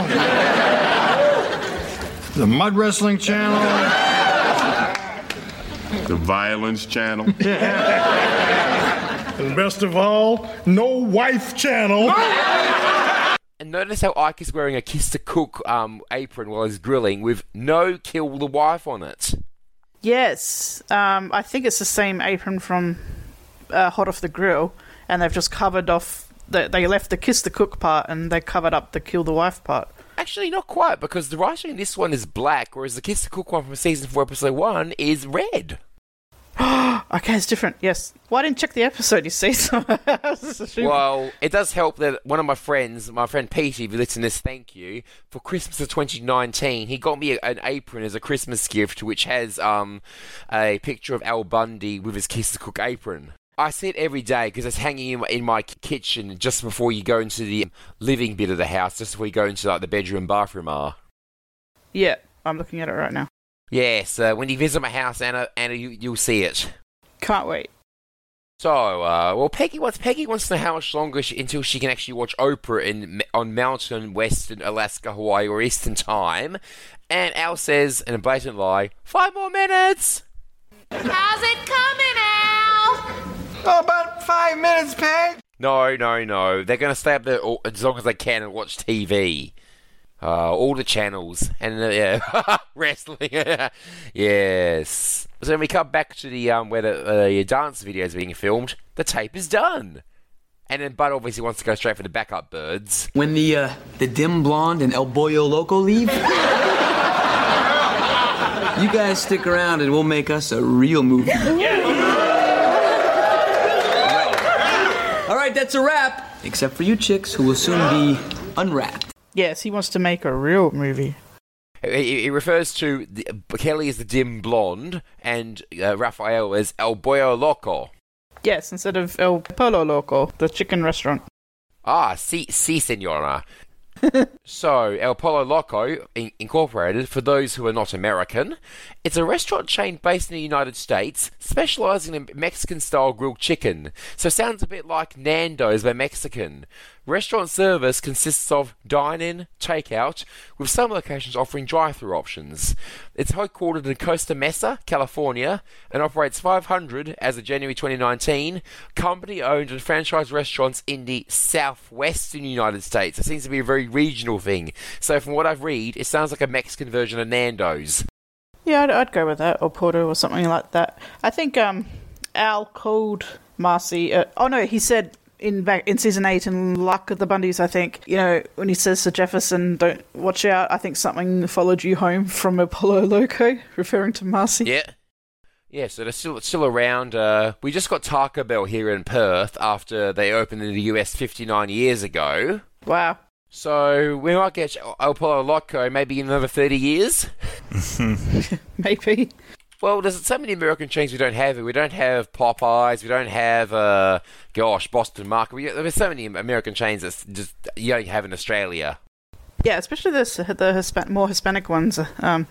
The mud wrestling channel. The Violence Channel. <laughs> And best of all, no wife channel. And notice how Ike is wearing a kiss the cook um, apron while he's grilling with no kill the wife on it. yes, um, I think it's the same apron from uh, Hot Off the Grill, and they've just covered off. The, they left the kiss the cook part and they covered up the kill the wife part. Actually, not quite, because the writing in this one is black, whereas the Kiss the Cook one from season 4, episode 1 is red. <gasps> Okay, it's different. Yes. Well, didn't check the episode. You see, so I was assuming- Well, it does help that one of my friends, my friend Petey, if you listen to this, thank you, for Christmas of 2019, he got me a, an apron as a Christmas gift, which has um, a picture of Al Bundy with his Kiss the Cook apron. I see it every day because it's hanging in my, in my kitchen just before you go into the living bit of the house, just before you go into like the bedroom bathroom are. yeah, I'm looking at it right now. Yes, uh, when you visit my house, Anna, Anna, you, you'll see it. Can't wait. So, uh, well, Peggy wants Peggy wants to know how much longer she, until she can actually watch Oprah in on Mountain, Western, Alaska, Hawaii, or Eastern Time. And Al says, in a blatant lie, five more minutes. How's it coming, Al? Oh, about five minutes, Peg. No, no, no. They're going to stay up there all, as long as they can and watch TV. Uh, all the channels and uh, yeah, <laughs> wrestling. <laughs> yes. So when we come back to the um where the uh, dance video is being filmed, the tape is done. And then Bud obviously wants to go straight for the backup birds. When the uh, the dim blonde and El Boyo Loco leave, <laughs> you guys stick around and we'll make us a real movie. All right, that's a wrap. Except for you chicks, who will soon be unwrapped. Yes, he wants to make a real movie. He, he refers to the, Kelly as the dim blonde and uh, Raphael as El Boyo Loco. Yes, instead of El Pollo Loco, the chicken restaurant. Ah, si, si, senora. <laughs> so, El Pollo Loco in- Incorporated, for those who are not American, it's a restaurant chain based in the United States, specializing in Mexican style grilled chicken. So, sounds a bit like Nando's but Mexican. Restaurant service consists of dine-in, takeout, with some locations offering drive-through options. It's headquartered in Costa Mesa, California, and operates 500 as of January 2019 company-owned and franchised restaurants in the southwestern United States. It seems to be a very regional thing. So from what I've read, it sounds like a Mexican version of Nando's. Yeah, I'd, I'd go with that, or Porto, or something like that. I think um, Al called Marcy. Uh, oh no, he said in back in season eight in Luck of the Bundys. I think you know when he says to Jefferson, "Don't watch out." I think something followed you home from Apollo Loco, <laughs> referring to Marcy. Yeah. Yeah, so they're still still around. Uh, we just got Taco Bell here in Perth after they opened in the US 59 years ago. Wow. So we might get Apollo Loco maybe in another 30 years. <laughs> <laughs> Maybe. Well, there's so many American chains we don't have. We don't have Popeyes. We don't have, uh, gosh, Boston Market. We, there's so many American chains that just you don't have in Australia. Yeah, especially the the Hispan- more Hispanic ones, um,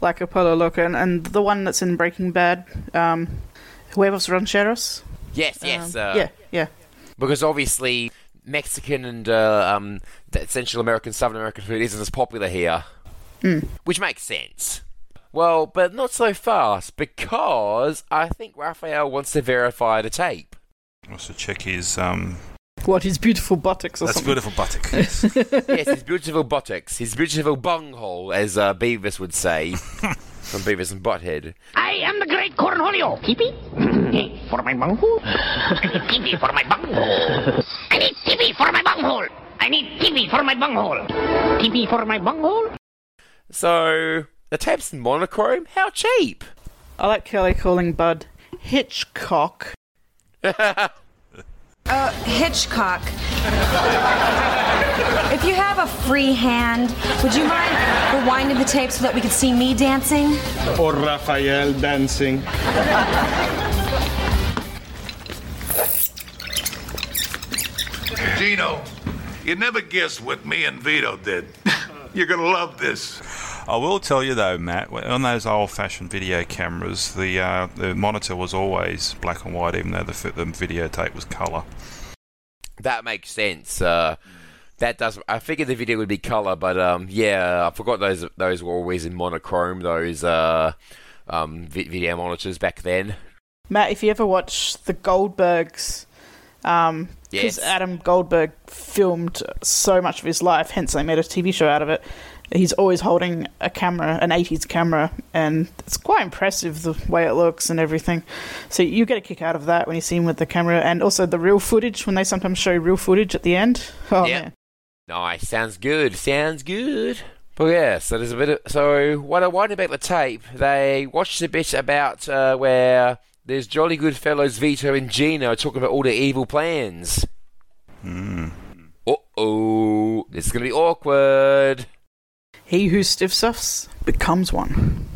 like Apollo Loco, and, and the one that's in Breaking Bad, um, Huevos Rancheros. Yes, yes. Um, uh, yeah, yeah. Because obviously Mexican and uh, um, Central American, Southern American food isn't as popular here, Mm. which makes sense. Well, but not so fast because I think Raphael wants to verify the tape. Wants to check his um. What his beautiful buttocks or That's something. beautiful buttock. <laughs> Yes. yes, his beautiful buttocks, his beautiful bunghole, as uh, Beavis would say <laughs> from Beavis and Butthead. I am the great Cornholio. Tippy? <laughs> for my bunghole? I need tippy for my bunghole. I need tippy for my bunghole. I need tippy for my bunghole. Tippy for my bunghole? So the tape's in monochrome. How cheap? I like Kelly calling Bud Hitchcock. <laughs> Uh, Hitchcock. if you have a free hand, would you mind rewinding the tape so that we could see me dancing? Or Raphael dancing. Gino, you never guessed what me and Vito did. <laughs> You're gonna love this. I will tell you though, Matt, on those old-fashioned video cameras, the uh, the monitor was always black and white, even though the, fi- the videotape was colour. That makes sense. Uh, that does. I figured the video would be color, but um, yeah, I forgot those. Those were always in monochrome. Those uh, um, video monitors back then. Matt, if you ever watch the Goldbergs, um, because Yes. Adam Goldberg filmed so much of his life, hence they made a TV show out of it. He's always holding a camera, an 80s camera, and it's quite impressive the way it looks and everything. So you get a kick out of that when you see him with the camera, and also the real footage when they sometimes show real footage at the end. Oh Yeah. man, Nice. Sounds good. Sounds good. But yeah, so there's a bit of. So what I wanted about the tape, they watched a bit about uh, where there's jolly good fellows Vito and Gino talking about all their evil plans. Hmm. Uh oh, this is gonna be awkward. He who stiff stuffs becomes one.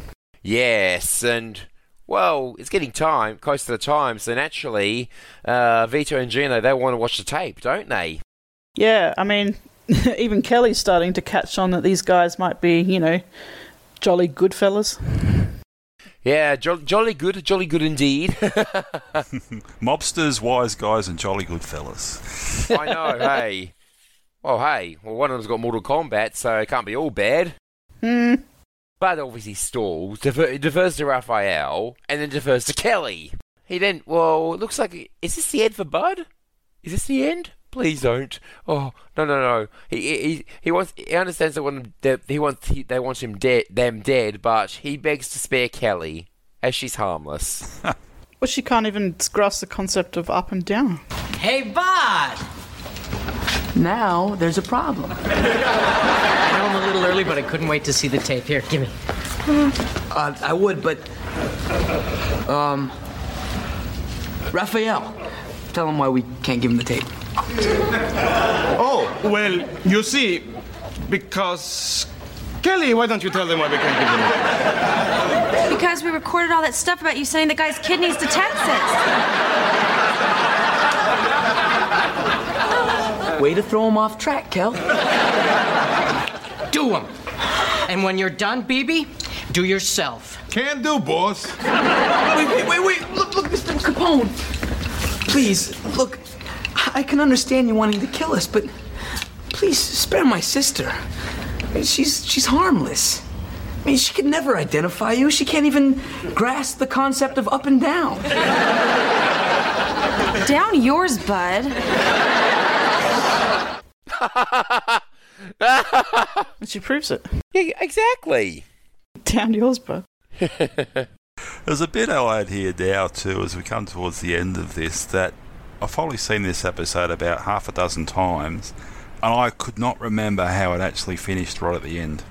Yes, and well, it's getting time, close to the time, so naturally, uh, Vito and Gino they want to watch the tape, don't they? Yeah, I mean, <laughs> even Kelly's starting to catch on that these guys might be, you know, jolly good fellas. Yeah, jo- jolly good, jolly good indeed. <laughs> <laughs> Mobsters, wise guys, and jolly good fellas. I know, hey. Well, hey, well, one of them's got Mortal Kombat, so it can't be all bad. Hmm. But obviously stalls, defer- defers to Raphael, and then defers to Kelly. He then, well, it looks like, is this the end for Bud? Is this the end? Please don't. Oh no no no. He he he wants. He understands that, one, that he wants. He, they want him dead. Them dead, but he begs to spare Kelly, as she's harmless. <laughs> Well, she can't even grasp the concept of up and down. Hey, Bud! Now there's a problem. I know I'm a little early, but I couldn't wait to see the tape. Here, give me. Uh, I would, but. Um. Raphael, tell him why we can't give him the tape. Oh, well, you see, because. Kelly, why don't you tell them why we can't give them Because we recorded all that stuff about you sending the guy's kidneys to Texas. Way to throw him off track, Kel. do him. And when you're done, BB, do yourself. Can do, boss. Wait, wait, wait, wait. Look, look, Mr. Capone. Please, look. I I can understand you wanting to kill us, but please spare my sister. She's she's harmless. I mean, she could never identify you. She can't even grasp the concept of up and down. Down yours, bud. She proves it. Yeah, exactly. Down yours, bud. <laughs> There's a bit I'll add here now too, as we come towards the end of this, that I've probably seen this episode about half a dozen times, and I could not remember how it actually finished right at the end.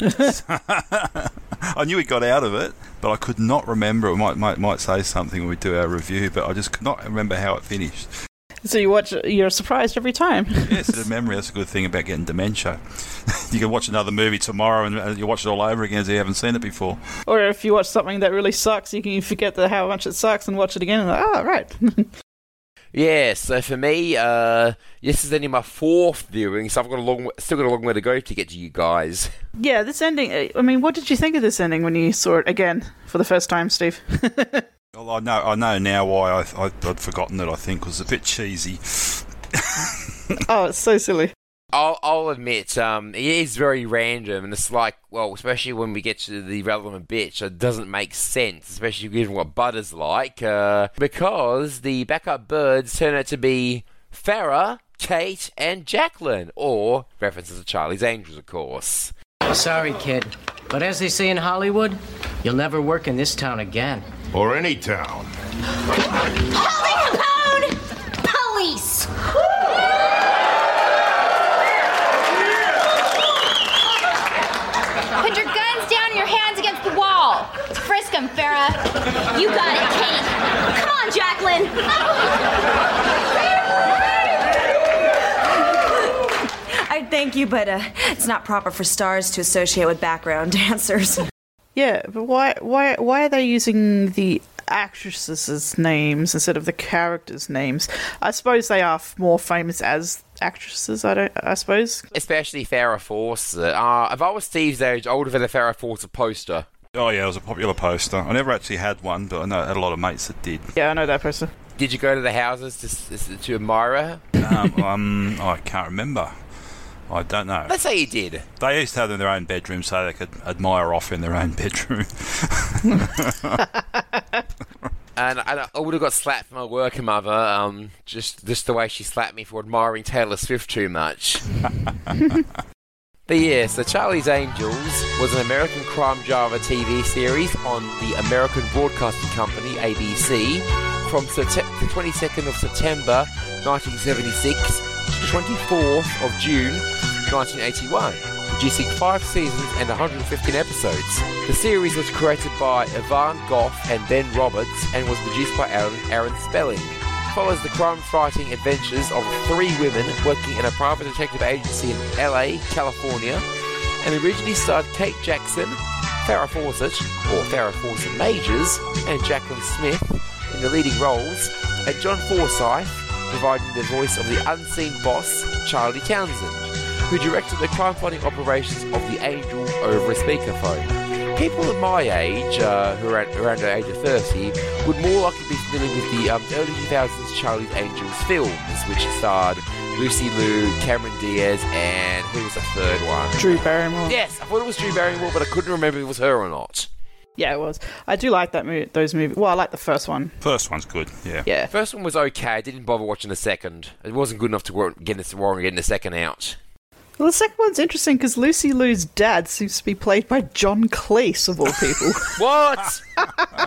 <laughs> I knew he got out of it, but I could not remember. It might might might say something when we do our review, but I just could not remember how it finished. So you watch, you're surprised every time. Yes, the <laughs> memory. That's a good thing about getting dementia. <laughs> you can watch another movie tomorrow and uh, you watch it all over again as if you haven't seen it before. Or if you watch something that really sucks, you can forget the, how much it sucks and watch it again and like, oh, right. <laughs> Yeah, so for me, uh, this is only my fourth viewing, so I've got a long, still got a long way to go to get to you guys. yeah, this ending, uh, I mean, what did you think of this ending when you saw it again for the first time, Steve? Well, I know I know now why I, I, I'd forgotten it. I think it was a bit cheesy. <laughs> oh, it's so silly. I'll, I'll admit, um, it is very random, and it's like, well, especially when we get to the relevant bits, it doesn't make sense, especially given what Butter's like, uh, because the backup birds turn out to be Farrah, Kate, and Jacqueline, or references to Charlie's Angels, of course. Sorry, kid. But as they say in Hollywood, you'll never work in this town again. Or any town. Holding Capone! Police! Put your guns down and your hands against the wall. Frisk him, Farrah. You got it, Kate. Come on, Jacqueline. I thank you, but uh, it's not proper for stars to associate with background <laughs> dancers. Yeah, but why why why are they using the actresses' names instead of the characters' names? I suppose they are f- more famous as actresses. I don't. I suppose. Especially Farrah Fawcett. Uh, if I was Steve's age, I would have had a Farrah Fawcett poster. Oh yeah, it was a popular poster. I never actually had one, but I know I had a lot of mates that did. Yeah, I know that person. Did you go to the houses to, to, to admire her? um, <laughs> um, I can't remember. I don't know. Let's say you did. They used to have them in their own bedroom so they could admire off in their own bedroom. <laughs> And I, I would have got slapped from my work mother, um, just just the way she slapped me for admiring Taylor Swift too much. but yes, the Charlie's Angels was an American crime drama TV series on the American Broadcasting Company (ABC) from the 22nd of September 1976 to 24th of June 1981 producing five seasons and 115 episodes. The series was created by Ivan Goff and Ben Roberts and was produced by Aaron, Aaron Spelling. It follows the crime-fighting adventures of three women working in a private detective agency in LA, California, and originally starred Kate Jackson, Farrah Fawcett, or Farrah Fawcett Majors, and Jaclyn Smith in the leading roles, and John Forsyth providing the voice of the unseen boss, Charlie Townsend who directed the crime-fighting operations of the Angel over a speakerphone. People of my age, uh, who are around the age of 30, would more likely be familiar with the um, early 2000s Charlie's Angels films, which starred Lucy Liu, Cameron Diaz, and who was the third one? Drew Barrymore. Yes, I thought it was Drew Barrymore, but I couldn't remember if it was her or not. Yeah, it was. I do like that movie. Those movies. Well, I like the first one. First one's good, yeah. Yeah. First one was okay. I didn't bother watching the second. It wasn't good enough to wor- get this wrong and getting the second out. Well, the second one's interesting because Lucy Liu's dad seems to be played by John Cleese of all people. <laughs> what?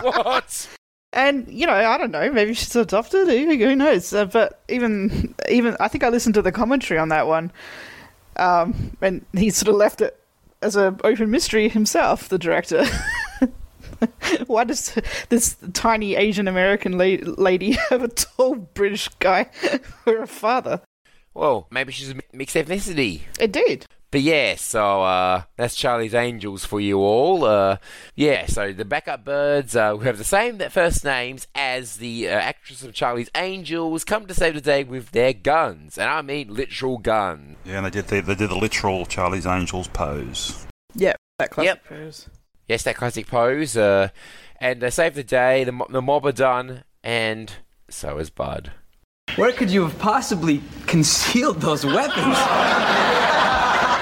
what? And you know, I don't know. Maybe she's adopted. Who, who knows? Uh, but even, even I think I listened to the commentary on that one, um, and he sort of left it as an open mystery himself. The director. <laughs> Why does this tiny Asian American la- lady <laughs> have a tall British guy for a father? Well, maybe she's a mixed ethnicity. Indeed. But yeah, so uh, that's Charlie's Angels for you all. Uh, yeah, so the backup birds uh, who have the same first names as the uh, actress of Charlie's Angels come to save the day with their guns, and I mean literal guns. Yeah, and they did the, they did the literal Charlie's Angels pose. Yep, that classic Yep. pose. Yes, that classic pose. Uh, and they save the day. The, the mob are done, and so is Bud. Where could you have possibly concealed those weapons?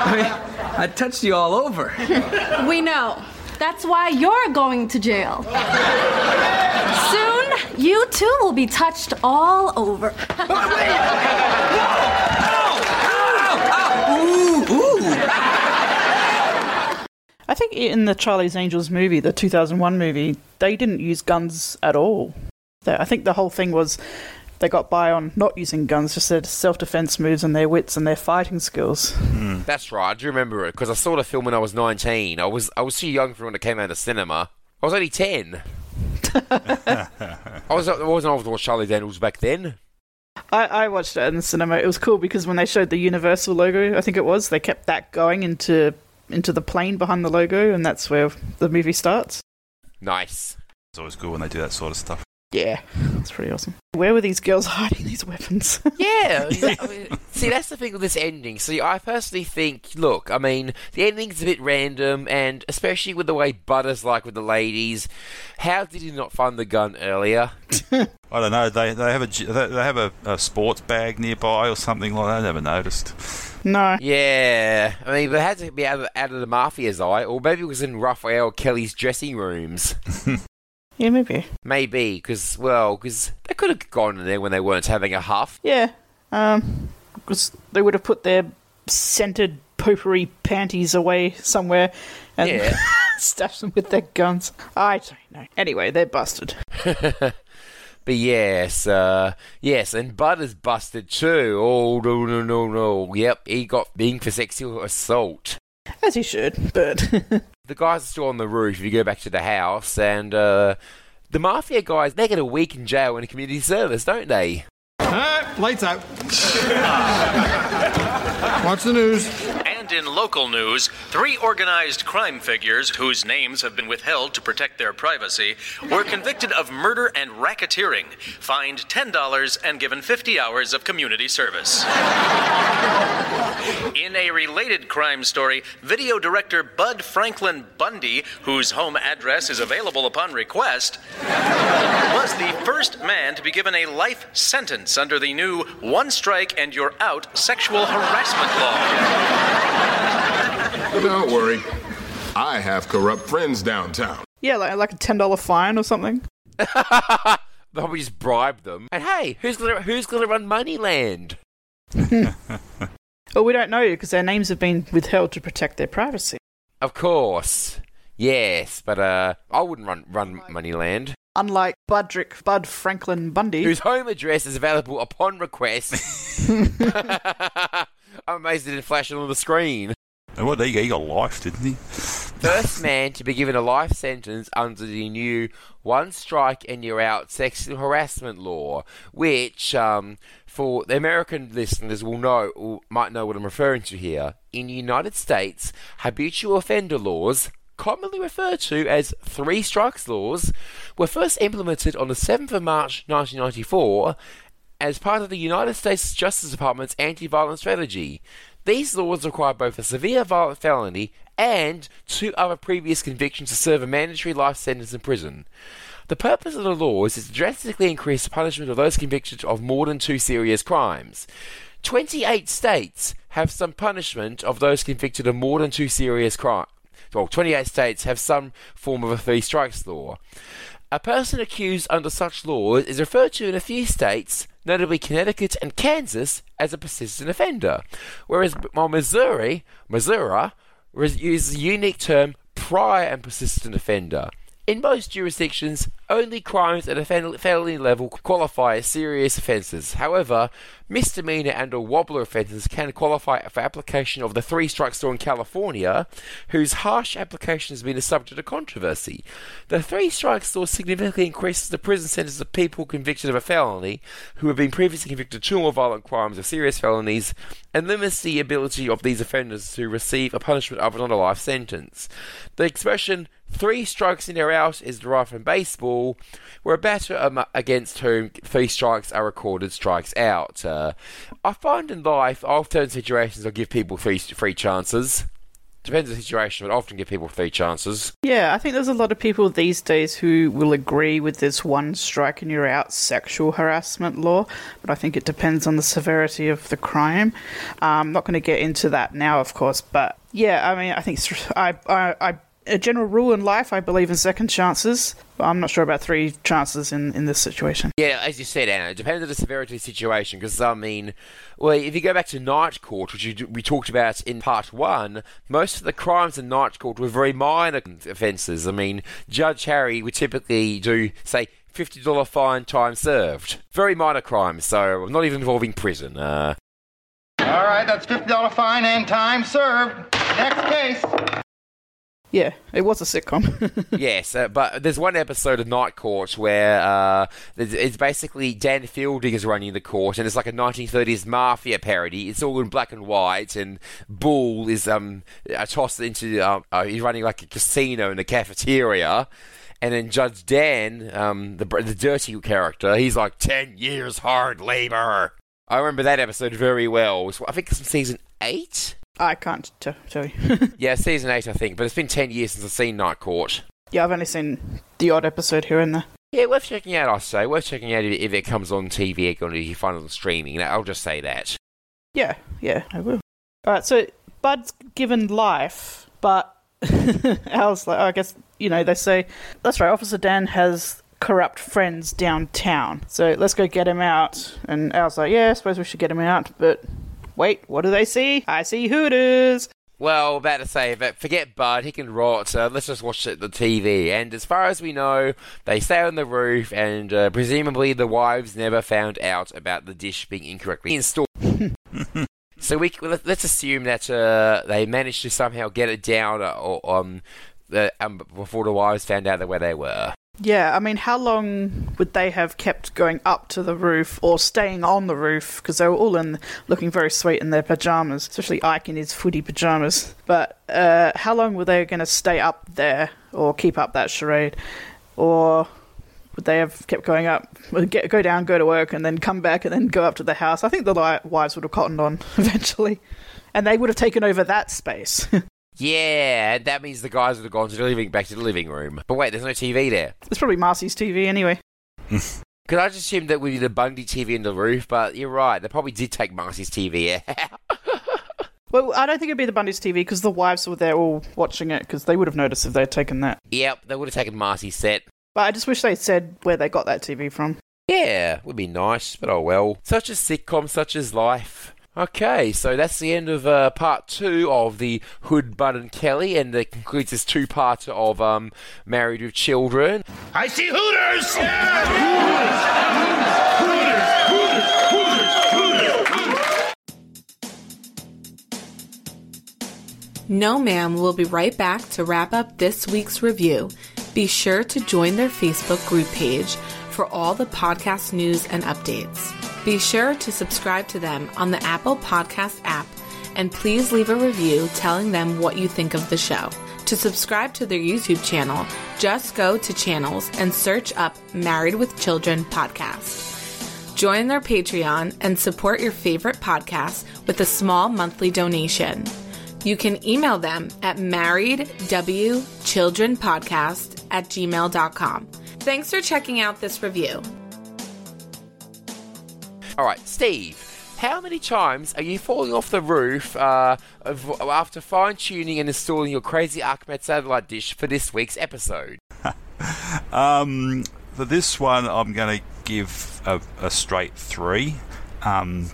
I mean, I touched you all over. We know. That's why you're going to jail. Soon, you too will be touched all over. I think in the Charlie's Angels movie, the 2001 movie, they didn't use guns at all. I think the whole thing was they got by on not using guns, just their self defense moves and their wits and their fighting skills. Hmm. That's right. I do remember it because I saw the film when I was 19. I was I was too young for when it came out of cinema. I was only 10. <laughs> I was I wasn't old to watch Charlie's Angels back then. I, I watched it in the cinema. It was cool because when they showed the Universal logo, I think it was, they kept that going into into the plane behind the logo, and that's where the movie starts. Nice. It's always good when they do that sort of stuff. Yeah, that's pretty awesome. Where were these girls <laughs> hiding these weapons? <laughs> Yeah. <laughs> I mean, see, that's the thing with this ending. See, I personally think, look, I mean, the ending's a bit random, and especially with the way Butter's like with the ladies, how did he not find the gun earlier? I don't know. They they have a they they have a, a sports bag nearby or something like that. I never noticed. No. Yeah, I mean, but it had to be out of, out of the mafia's eye, or maybe it was in Raphael Kelly's dressing rooms. Yeah, maybe. Maybe, because, well, because they could have gone in there when they weren't having a huff. Yeah, um, because they would have put their scented potpourri panties away somewhere and Yeah. <laughs> stashed them with their guns. I don't know. Anyway, they're busted. <laughs> But yes, uh, yes, and Butter's busted too. Oh, no, no, no, no. Yep, he got being for sexual assault. As he should, but <laughs> The guys are still on the roof if you go back to the house, and uh, the mafia guys, they get a week in jail in a community service, don't they? Alright, lights out. Watch the news. And in local news, three organized crime figures whose names have been withheld to protect their privacy were convicted of murder and racketeering, fined $10, and given 50 hours of community service. In a related crime story, video director Bud Franklin Bundy, whose home address is available upon request, was the first man to be given a life sentence under the new one strike and you're out sexual harassment law. Don't worry. I have corrupt friends downtown. yeah, like, like a ten dollar fine or something. <laughs> Probably just bribe them. And hey, who's gonna who's gonna run Moneyland? <laughs> Well, we don't know because their names have been withheld to protect their privacy. Of course, yes, but uh, I wouldn't run run Moneyland. Unlike Budrick Bud Franklin Bundy, whose home address is available upon request. <laughs> I'm amazed it didn't flash on the screen. And what he, he got life, didn't he? First man to be given a life sentence under the new one strike and you're out sexual harassment law, which, um, for the American listeners will know will, might know what I'm referring to here. In the United States, habitual offender laws, commonly referred to as three strikes laws, were first implemented on the 7th of March 1994 as part of the United States Justice Department's anti-violence strategy. These laws require both a severe violent felony and two other previous convictions to serve a mandatory life sentence in prison. The purpose of the laws is to drastically increase the punishment of those convicted of more than two serious crimes. 28 states have some punishment of those convicted of more than two serious crimes. Well, 28 states have some form of a three strikes law. A person accused under such laws is referred to in a few states, notably Connecticut and Kansas, as a persistent offender, whereas while Missouri, Missouri, uses the unique term prior and persistent offender. In most jurisdictions, only crimes at a felony level qualify as serious offences. However, misdemeanor and or wobbler offences can qualify for application of the three strikes law in California, whose harsh application has been a subject of controversy. The three strikes law significantly increases the prison sentence of people convicted of a felony who have been previously convicted of two or more violent crimes or serious felonies, and limits the ability of these offenders to receive a punishment other than a life sentence. The expression three strikes and you're out is derived from baseball, where a batter against whom three strikes are recorded strikes out. Uh, I find in life, often in situations, I give people three, three chances. Depends on the situation, but I often give people three chances. Yeah, I think there's a lot of people these days who will agree with this one strike and you're out sexual harassment law, but I think it depends on the severity of the crime. I'm not going to get into that now, of course, but yeah, I mean, I think I, I, I, a general rule in life, I believe in second chances, but I'm not sure about three chances in, in this situation. Yeah, as you said, Anna, it depends on the severity of the situation. Because I mean, well, if you go back to Night Court, which you, we talked about in part one, most of the crimes in Night Court were very minor offences. I mean, Judge Harry would typically do say. Fifty dollar fine, time served. Very minor crimes, so not even involving prison. Uh, All right, that's $50 fine and time served. Next case. Yeah, it was a sitcom. <laughs> yes, uh, but there's one episode of Night Court where uh, it's basically Dan Fielding is running the court, and it's like a 1930s mafia parody. It's all in black and white, and Bull is um uh, tossed into um, uh, he's running like a casino in a cafeteria. And then Judge Dan, um, the the dirty character, he's like ten years hard labor. I remember that episode very well. Was- I think it's from season eight. I can't t- tell you. <laughs> Yeah, season eight, I think. But it's been ten years since I've seen Night Court. yeah, I've only seen the odd episode here and there. Yeah, worth checking out. I say worth checking out if, it comes on TV or if you find it on streaming. I'll just say that. Yeah, yeah, I will. All right, so Bud's given life, but <laughs> Al's like, oh, I guess, you know, they say, that's right, Officer Dan has corrupt friends downtown, so let's go get him out. And Al's like, yeah, I suppose we should get him out, but wait, what do they see? I see Hooters. Well, about to say, but forget Bud, he can rot. Uh, let's just watch it the TV. And as far as we know, they stay on the roof, and uh, presumably the wives never found out about the dish being incorrectly installed. <laughs> so we let- let's assume that uh, they managed to somehow get it down, uh, or, um, the, um, before the wives found out where they were. Yeah, I mean, how long would they have kept going up to the roof or staying on the roof? Because they were all in, looking very sweet in their pajamas, especially Ike in his footy pajamas. But uh, how long were they going to stay up there or keep up that charade? Or would they have kept going up, get, go down, go to work, and then come back and then go up to the house? I think the wives would have cottoned on <laughs> eventually. And they would have taken over that space. <laughs> Yeah, that means the guys would have gone to the living back to the living room. But wait, there's no TV there. it's probably Marcy's TV anyway. <laughs> Could I just assume that we did a Bundy TV in the roof? But you're right, they probably did take Marcy's TV out. <laughs> Well, I don't think it'd be the Bundy's TV because the wives were there all watching it because they would have noticed if they'd taken that. yep, they would have taken Marcy's set. But I just wish they'd said where they got that TV from. Yeah, would be nice, but oh well. Such a sitcom, such as life. Okay, so that's the end of uh, part two of the Hood, Bud and Kelly, and that concludes this two-parter of um, Married with Children. I see Hooters! No Ma'am We'll be right back to wrap up this week's review. Be sure to join their Facebook group page for all the podcast news and updates. Be sure to subscribe to them on the Apple Podcast app and please leave a review telling them what you think of the show. To subscribe to their YouTube channel, just go to channels and search up Married with Children podcast. Join their Patreon and support your favorite podcast with a small monthly donation. You can email them at marriedwchildrenpodcast at gmail.com. Thanks for checking out this review. All right, Steve. How many times are you falling off the roof uh, of, after fine-tuning and installing your crazy Ahmed satellite dish for this week's episode? <laughs> Um, for this one, I'm going to give a, a straight three. Um,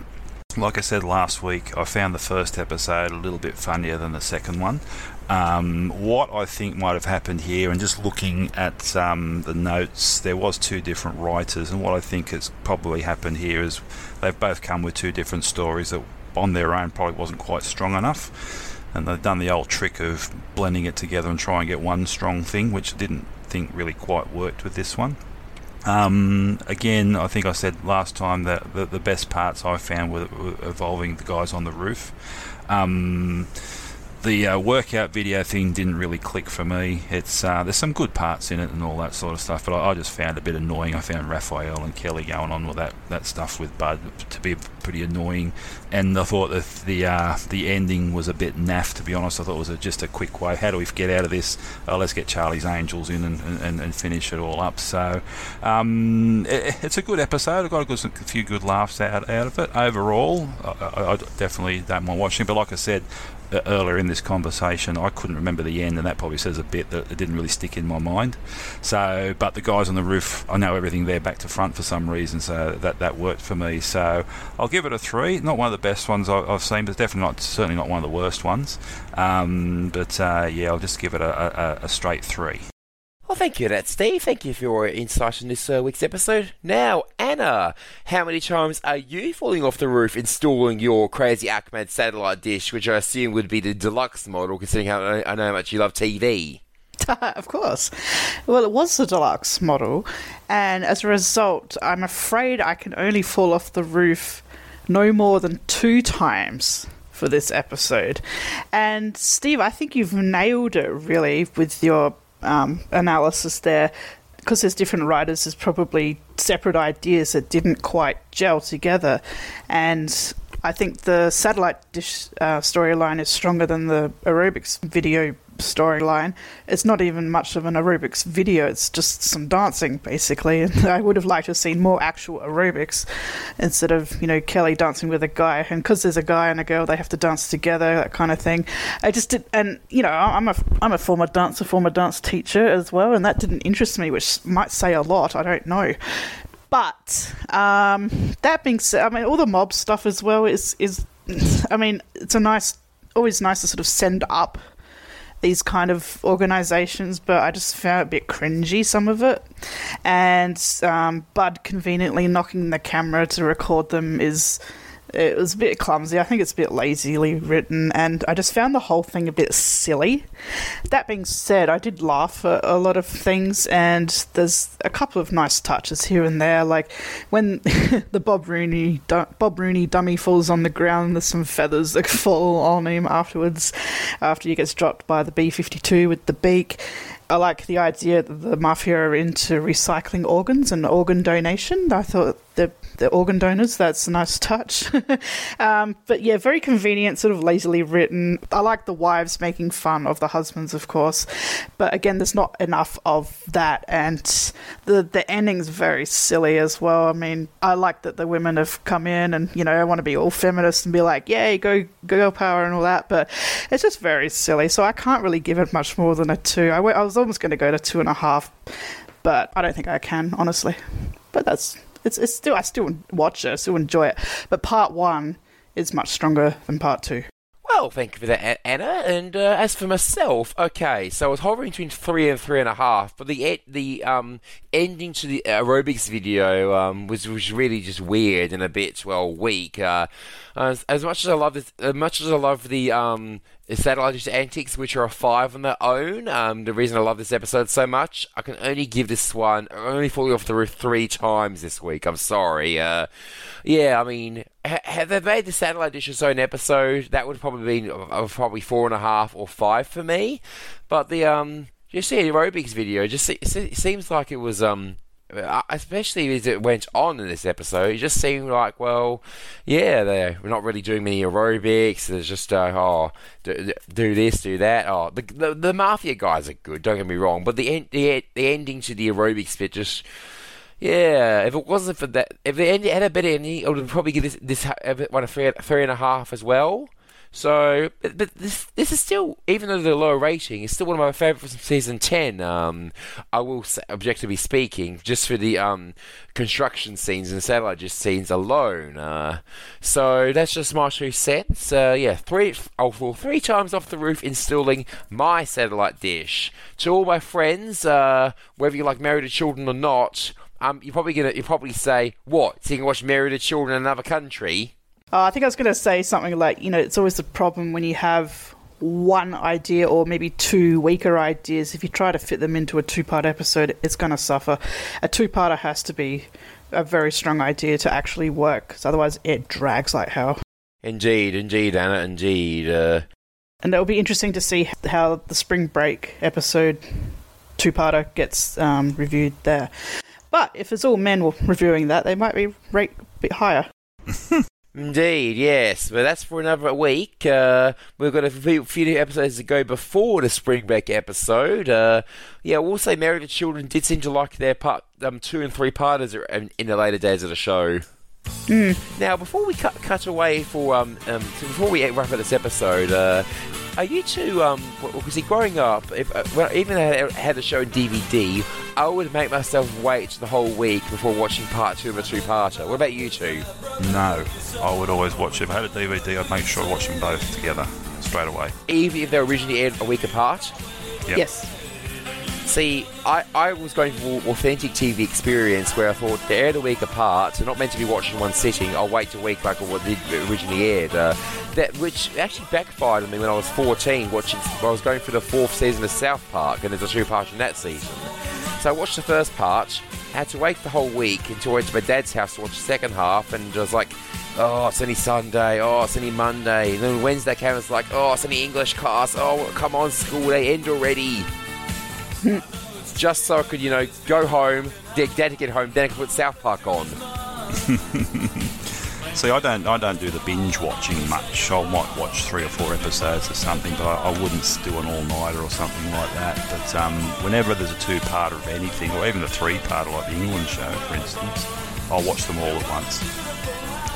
like I said last week, I found the first episode a little bit funnier than the second one. Um, what I think might have happened here, and just looking at um, the notes, there was two different writers, and what I think has probably happened here is they've both come with two different stories that, on their own, probably wasn't quite strong enough, and they've done the old trick of blending it together and try and get one strong thing, which didn't think really quite worked with this one. Um, again, I think I said last time that the, the best parts I found were, were involving the guys on the roof. Um, the uh, workout video thing didn't really click for me. It's uh, there's some good parts in it and all that sort of stuff, but I, I just found it a bit annoying. I found Raphael and Kelly going on with that, that stuff with Bud to be pretty annoying, and I thought that the uh, the ending was a bit naff. To be honest, I thought it was a, just a quick way. How do we get out of this? Oh, let's get Charlie's Angels in and, and, and finish it all up. So um, it, it's a good episode. I got a, good, a few good laughs out out of it. Overall, I, I, I definitely don't mind watching. But like I said, earlier in this conversation, I couldn't remember the end, and that probably says a bit that it didn't really stick in my mind. So, but the guys on the roof, I know everything there back to front for some reason, so that that worked for me. So, I'll give it a three. Not one of the best ones I've seen, but definitely not, certainly not one of the worst ones. Um, but uh, yeah, I'll just give it a, a, a straight three. Well, thank you that, Steve. Thank you for your insight in this uh, week's episode. Now, Anna, how many times are you falling off the roof installing your crazy Ahmed satellite dish, which I assume would be the deluxe model, considering how I know how much you love TV? <laughs> of course. Well, it was the deluxe model, and as a result, I'm afraid I can only fall off the roof no more than two times for this episode. And Steve, I think you've nailed it really with your um, analysis there. Because there's different writers, there's probably separate ideas that didn't quite gel together. And I think the satellite dish uh, storyline is stronger than the aerobics video storyline. It's not even much of an aerobics video, it's just some dancing, basically. <laughs> And I would have liked to have seen more actual aerobics instead of, you know, Kelly dancing with a guy. And because there's a guy and a girl, they have to dance together, that kind of thing. I just did, and, you know, I'm a, I'm a former dancer, former dance teacher as well, and that didn't interest me, which might say a lot, I don't know. But um, that being said, I mean, all the mob stuff as well is is, <laughs> I mean, it's a nice, always nice to sort of send up these kind of organizations, but I just found it a bit cringy, some of it. And um, Bud conveniently knocking the camera to record them is. It was a bit clumsy. I think it's a bit lazily written, and I just found the whole thing a bit silly. That being said, I did laugh at a lot of things, and there's a couple of nice touches here and there, like when <laughs> the Bob Rooney Bob Rooney dummy falls on the ground. There's some feathers that <laughs> fall on him afterwards, after he gets dropped by the B52 with the beak. I like the idea that the mafia are into recycling organs and organ donation. I thought the the organ donors that's a nice touch. <laughs> um, but yeah, very convenient, sort of lazily written. I like the wives making fun of the husbands, of course, but again, there's not enough of that, and the the ending's very silly as well. I mean, I like that the women have come in and you know I want to be all feminist and be like, yay, go girl power and all that, but it's just very silly. So I can't really give it much more than a two. I, w- I was almost going to go to two and a half, but I don't think I can honestly. But that's it's it's still I still watch it, I still enjoy it. But part one is much stronger than part two. Well, thank you for that, Anna. And uh, as for myself, okay, so I was hovering between three and three and a half, but the the um, ending to the aerobics video um, was was really just weird and a bit well weak. Uh, as, as much as I love this, as much as I love the um, satellite dish antics, which are a five on their own. Um, the reason I love this episode so much, I can only give this one only falling off the roof three times this week. I'm sorry. Uh, yeah, I mean, ha- have they made the satellite dish its own episode? That would probably be uh, probably four and a half or five for me. But the um, just the aerobics video just se- se- seems like it was um especially as it went on in this episode, it just seemed like, well, yeah, they're not really doing many aerobics. There's just, uh, oh, do, do this, do that. Oh, the, the the mafia guys are good. Don't get me wrong, but the the the ending to the aerobics bit just. Yeah, if it wasn't for that, if the end had a better ending, I would probably give this this one a three, three and a half as well. So, but, but this this is still, even though the low rating, it's still one of my favourites from season ten. Um, I will say, objectively speaking, just for the um construction scenes and satellite just scenes alone. Uh, so that's just my two cents. Uh, yeah, three. I'll fall three times off the roof installing my satellite dish. To all my friends, uh, whether you like Married to Children or not, um, you're probably gonna you probably say what? So you can watch Married to Children in another country. Uh, I think I was going to say something like, you know, it's always the problem when you have one idea or maybe two weaker ideas. If you try to fit them into a two part episode, it's going to suffer. A two parter has to be a very strong idea to actually work, because otherwise it drags like hell. Indeed, indeed, Anna, indeed. Uh, And it'll be interesting to see how the spring break episode two parter gets um, reviewed there. But if it's all men reviewing that, they might be rate a bit higher. <laughs> Indeed, yes. But that's for another week. Uh, we've got a few, few episodes to go before the spring break episode. Uh, yeah, we'll say Married to Children did seem to like their part um, two and three parters in, in the later days of the show. Now, before we cut cut away for um, um so before we wrap up this episode, uh, are you two um because see growing up, if uh, well, even though I had the show on DVD, I would make myself wait the whole week before watching part two of a two-parter. What about you two? No, I would always watch it. If I had a DVD, I'd make sure I watch them both together straight away. Even if they originally aired a week apart. Yep. Yes. See, I, I was going for authentic TV experience where I thought they aired a week apart, so not meant to be watched in one sitting. I'll wait a week like what did originally aired. Uh, that which actually backfired on me when I was 14, watching. I was going for the fourth season of South Park, and there's a two part in that season. So I watched the first part, had to wait the whole week until I went to my dad's house to watch the second half, and I was like, oh, it's only Sunday, oh, it's only Monday. And then Wednesday came, and it's like, oh, it's only English class, oh, come on, school, they end already. <laughs> Just so I could, you know, go home, get dad to get home, then I could put South Park on. <laughs> See, I don't, I don't do the binge watching much. I might watch three or four episodes or something, but I, I wouldn't do an all-nighter or something like that. But um, whenever there's a two-parter of anything, or even a three-parter like the England show, for instance, I'll watch them all at once.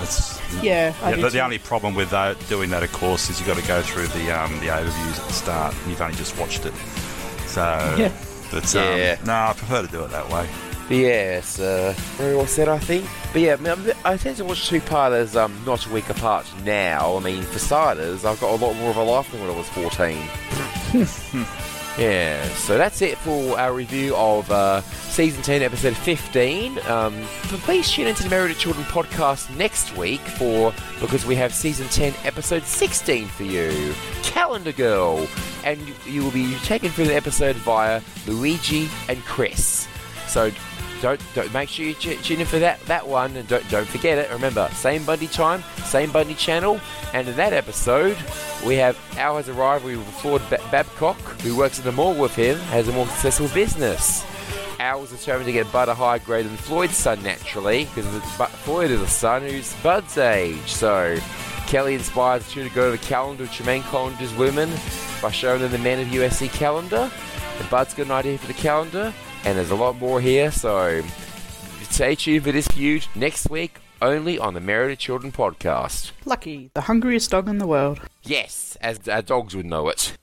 It's, Yeah, I yeah, the, too. the only problem with uh, doing that, of course, is you've got to go through the um, the overviews at the start, and you've only just watched it. So, Yeah. but um, Yeah. no, I prefer to do it that way. Yes, uh, very well said, I think. But yeah, I, mean, I tend to watch two parters um, not a week apart now. I mean, for starters, I've got a lot more of a life than when I was 14. <laughs> yeah, so that's it for our review of uh, Season 10, Episode 15. Um, please tune into the Married to Children podcast next week for because we have Season 10, Episode 16 for you. Calendar Girl. And you, you will be taken through the episode via Luigi and Chris. So don't don't make sure you tu- tune in for that that one and don't don't forget it. Remember, same Bundy time, same Bundy channel, and in that episode we have Al has a rivalry with Floyd ba- Babcock, who works in the mall with him, has a more successful business. Al was determined to get Bud higher grade than Floyd's son naturally, because Floyd is a son who's Bud's age. So Kelly inspires two to go to the calendar of Tremaine Collinger's women by showing them the Men of USC calendar. And Bud's got an idea for the calendar, and there's a lot more here, so stay tuned for this feud next week only on the to Children podcast. Lucky, the hungriest dog in the world. Yes, as our dogs would know it.